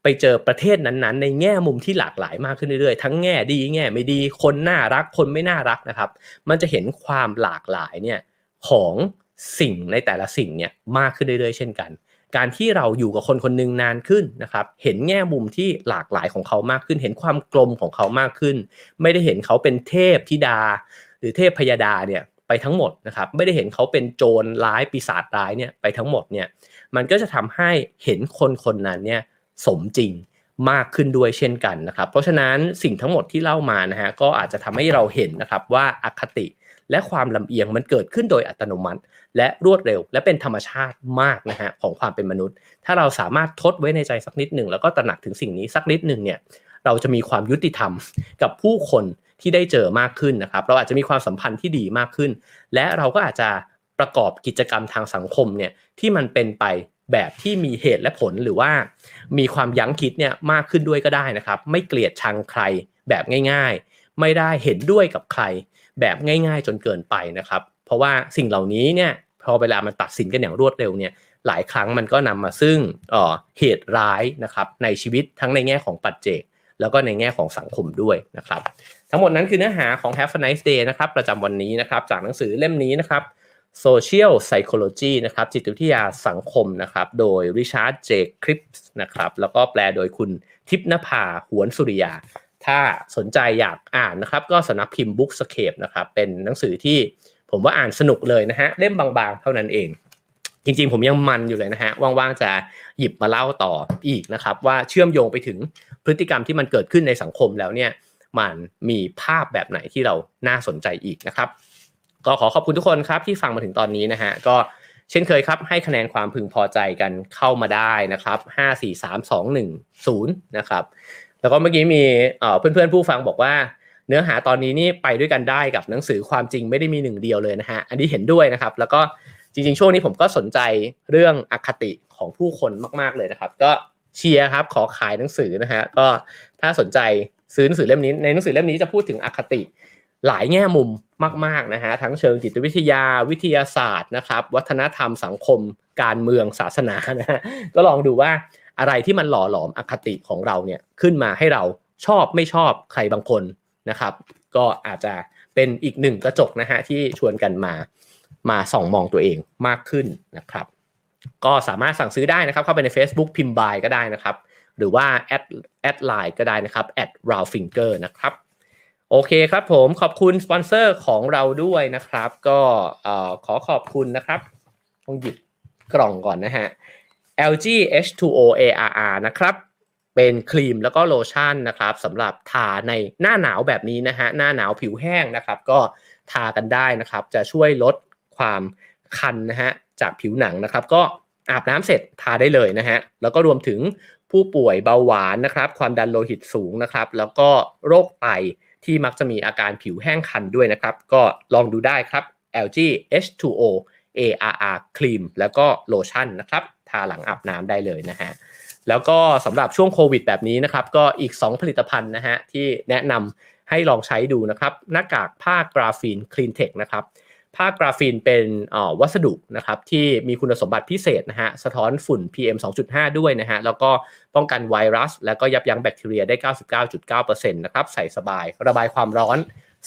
ไปเจอประเทศนั้นๆ ในแง่มุมที่หลากหลายมากขึ้นเรื่อยๆ ทั้งแง่ดีแง่ไม่ดีคนน่ารักคนไม่น่ารักนะครับ มันจะเห็นความหลากหลายเนี่ยของสิ่งในแต่ละสิ่งเนี่ยมากขึ้นเรื่อยๆ เช่นกัน การที่เราอยู่กับคนคนหนึ่งนานขึ้นนะครับ เห็นแง่มุมที่หลากหลายของเขามากขึ้น เห็นความกลมของเขามากขึ้น ไม่ได้เห็นเขาเป็นเทพธิดา หรือเทพพยาดาเนี่ยไปทั้งหมดนะครับไม่ได้เห็นเขาเป็นโจรร้ายปีศาจร้ายเนี่ยไปทั้งหมดเนี่ยมันก็จะทำให้เห็นคนคนนั้นเนี่ย สมจริงมากขึ้นด้วยเช่นกันนะครับ เพราะฉะนั้นสิ่งทั้งหมดที่เล่ามานะฮะก็อาจจะทำให้เราเห็นนะครับว่าอคติและความลำเอียงมันเกิดขึ้นโดยอัตโนมัติ และรวดเร็ว และเป็นธรรมชาติมากนะฮะของความเป็นมนุษย์ ถ้าเราสามารถทดไว้ในใจสักนิดหนึ่งแล้วก็ตระหนักถึงสิ่งนี้สักนิดหนึ่งเนี่ยเราจะมีความยุติธรรมกับผู้คนที่ได้เจอมากขึ้นนะครับ เราอาจจะมีความสัมพันธ์ที่ดีมากขึ้น และเราก็อาจจะประกอบกิจกรรมทางสังคมเนี่ยที่มันเป็นไป แบบที่มีเหตุและผลหรือว่า มีความยั้งคิดเนี่ยมากขึ้นด้วยก็ได้นะครับ ไม่เกลียดชังใครแบบง่าย ๆ ไม่ได้เห็นด้วยกับใคร แบบง่าย ๆ จนเกินไปนะครับ เพราะว่าสิ่งเหล่านี้เนี่ยพอเวลามันตัดสินกันอย่างรวดเร็วเนี่ยหลายครั้งมันก็นำมาซึ่งเหตุร้ายนะครับในชีวิตทั้งในแง่ของปัจเจก แล้วก็ในแง่ของสังคมด้วยนะครับ ทั้งหมดนั้นคือเนื้อหาของ Have a nice day นะครับประจำวันนี้นะครับจากหนังสือเล่มนี้นะครับ Social Psychology นะครับ จิตวิทยาสังคมนะครับ โดยริชาร์ดเจคริปส์นะครับ แล้วก็แปลโดยคุณทิพนภาหวนสุริยา ถ้าสนใจอยากอ่านนะครับ ก็สนับพิมพ์ Bookscape นะครับ เป็นหนังสือที่ผมว่าอ่านสนุกเลยนะฮะ เล่มบางๆ เท่านั้นเอง จริงๆ ผมยังมันอยู่เลยนะฮะ ว่างๆ จะหยิบมาเล่าต่ออีกนะครับ ว่าเชื่อมโยงไปถึงพฤติกรรมที่มันเกิดขึ้นในสังคมแล้วเนี่ย มันมีภาพแบบไหนที่เราน่าสนใจอีกนะครับ ก็ขอขอบคุณทุกคนครับที่ฟังมาถึงตอนนี้นะฮะก็เช่นเคยครับให้คะแนนความพึงพอใจกันเข้ามาได้นะครับห้าสี่สามสองหนึ่งศูนย์นะครับ แล้วก็เมื่อกี้มีเพื่อนเพื่อนผู้ฟังบอกว่า เนื้อหาตอนนี้นี่ไปด้วยกันได้กับหนังสือความจริงไม่ได้มีหนึ่งเดียวเลยนะฮะอันนี้เห็นด้วยนะครับ แล้วก็จริงๆ ช่วงนี้ผมก็สนใจเรื่องอคติของผู้คนมากๆเลยนะครับ ก็เชียร์ครับขอขายหนังสือนะฮะก็ถ้าสนใจซื้อหนังสือเล่มนี้ในหนังสือเล่มนี้จะพูดถึงอคติ หลายแง่มุมมากๆนะฮะทั้งเชิงจิตวิทยาวิทยาศาสตร์นะครับ วัฒนธรรมสังคม การเมืองศาสนานะฮะก็ลองดูว่าอะไรที่มันหล่อหลอมอคติของเราเนี่ยขึ้นมาให้เราชอบไม่ชอบใครบางคนนะครับ ก็อาจจะเป็นอีกหนึ่งกระจกนะฮะที่ชวนกันมามาส่องมองตัวเองมากขึ้นนะครับ ก็สามารถสั่งซื้อได้นะครับ เข้าไปใน Facebook พิมพ์บายก็ได้นะครับ หรือว่าแอดแอดไลน์ก็ได้นะครับแอด Roundfinger นะครับ โอเคครับผมขอบคุณสปอนเซอร์ของเราด้วยนะครับ ก็ขอขอบคุณนะครับต้องหยิบกล่องก่อนนะฮะ LG H2O ARR นะครับ เป็นครีมแล้วก็โลชั่นนะครับสำหรับทาในหน้าหนาวแบบนี้นะฮะหน้าหนาวผิวแห้งนะครับ ก็ทากันได้นะครับ จะช่วยลดความคันนะฮะจากผิวหนังนะครับ ก็อาบน้ำเสร็จทาได้เลยนะฮะแล้วก็รวมถึงผู้ป่วยเบาหวานนะครับ ความดันโลหิตสูงนะครับ แล้วก็โรคไต ที่มักจะมีอาการผิวแห้งคันด้วยนะครับ ก็ลองดูได้ครับ LG H2O ARR ครีมแล้วก็โลชั่นนะครับ ทาหลังอาบน้ำได้เลยนะฮะแล้วก็สำหรับช่วงโควิดแบบนี้นะครับ ก็อีก 2 ผลิตภัณฑ์นะฮะที่แนะนำให้ลองใช้ดูนะครับ หน้ากากผ้ากราฟีนคลีนเทคนะครับ ผ้ากราฟีนเป็นวัสดุนะครับที่มีคุณสมบัติพิเศษนะฮะสะท้อนฝุ่น PM 2.5 ด้วยนะฮะแล้วก็ป้องกันไวรัส แล้วก็ยับยั้งแบคทีเรียได้ 99.9%นะครับใส่สบายระบายความร้อน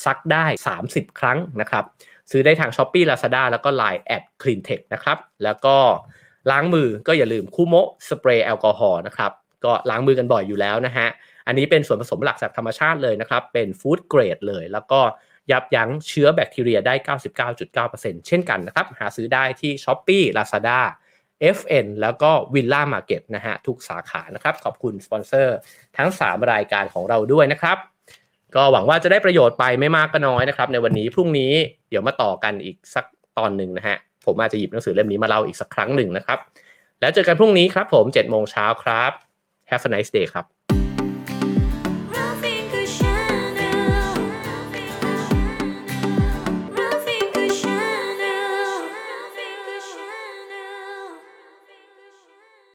ซักได้ 30 ครั้งนะครับซื้อได้ทาง Shopee Lazada แล้วก็ Line แอด Cleantech นะครับแล้วก็ล้างมือก็อย่าลืมคูโมสเปรย์แอลกอฮอล์นะครับก็ล้างมือกันบ่อยอยู่แล้วนะฮะอันนี้เป็นส่วนผสมหลักจากธรรมชาติเลยนะครับเป็น food grade เลย แล้วก็ ยับยั้งเชื้อแบคทีเรียได้ 99.9%เช่นกันนะครับ หาซื้อได้ที่ s h อ p e e Lazada FN แล้วก็ Villa Market นะฮะทุกสาขานะครับ ขอบคุณสปอนเซอร์ทั้ง 3 รายการของเราด้วยนะครับ ก็หวังว่าจะได้ประโยชน์ไปไม่มากก็น้อยนะครับ ในวันนี้พรุ่งนี้เดี๋ยวมาต่อกันอีกสักตอนหนึ่งนะฮะผมอาจจะหยิบหนังสือเล่มนี้มาเล่าอีกสักครั้งหนึ่งนะครับ แล้วเจอกันพรุ่งนี้ครับผม7โมงเช้าครับ Have a nice day ครับ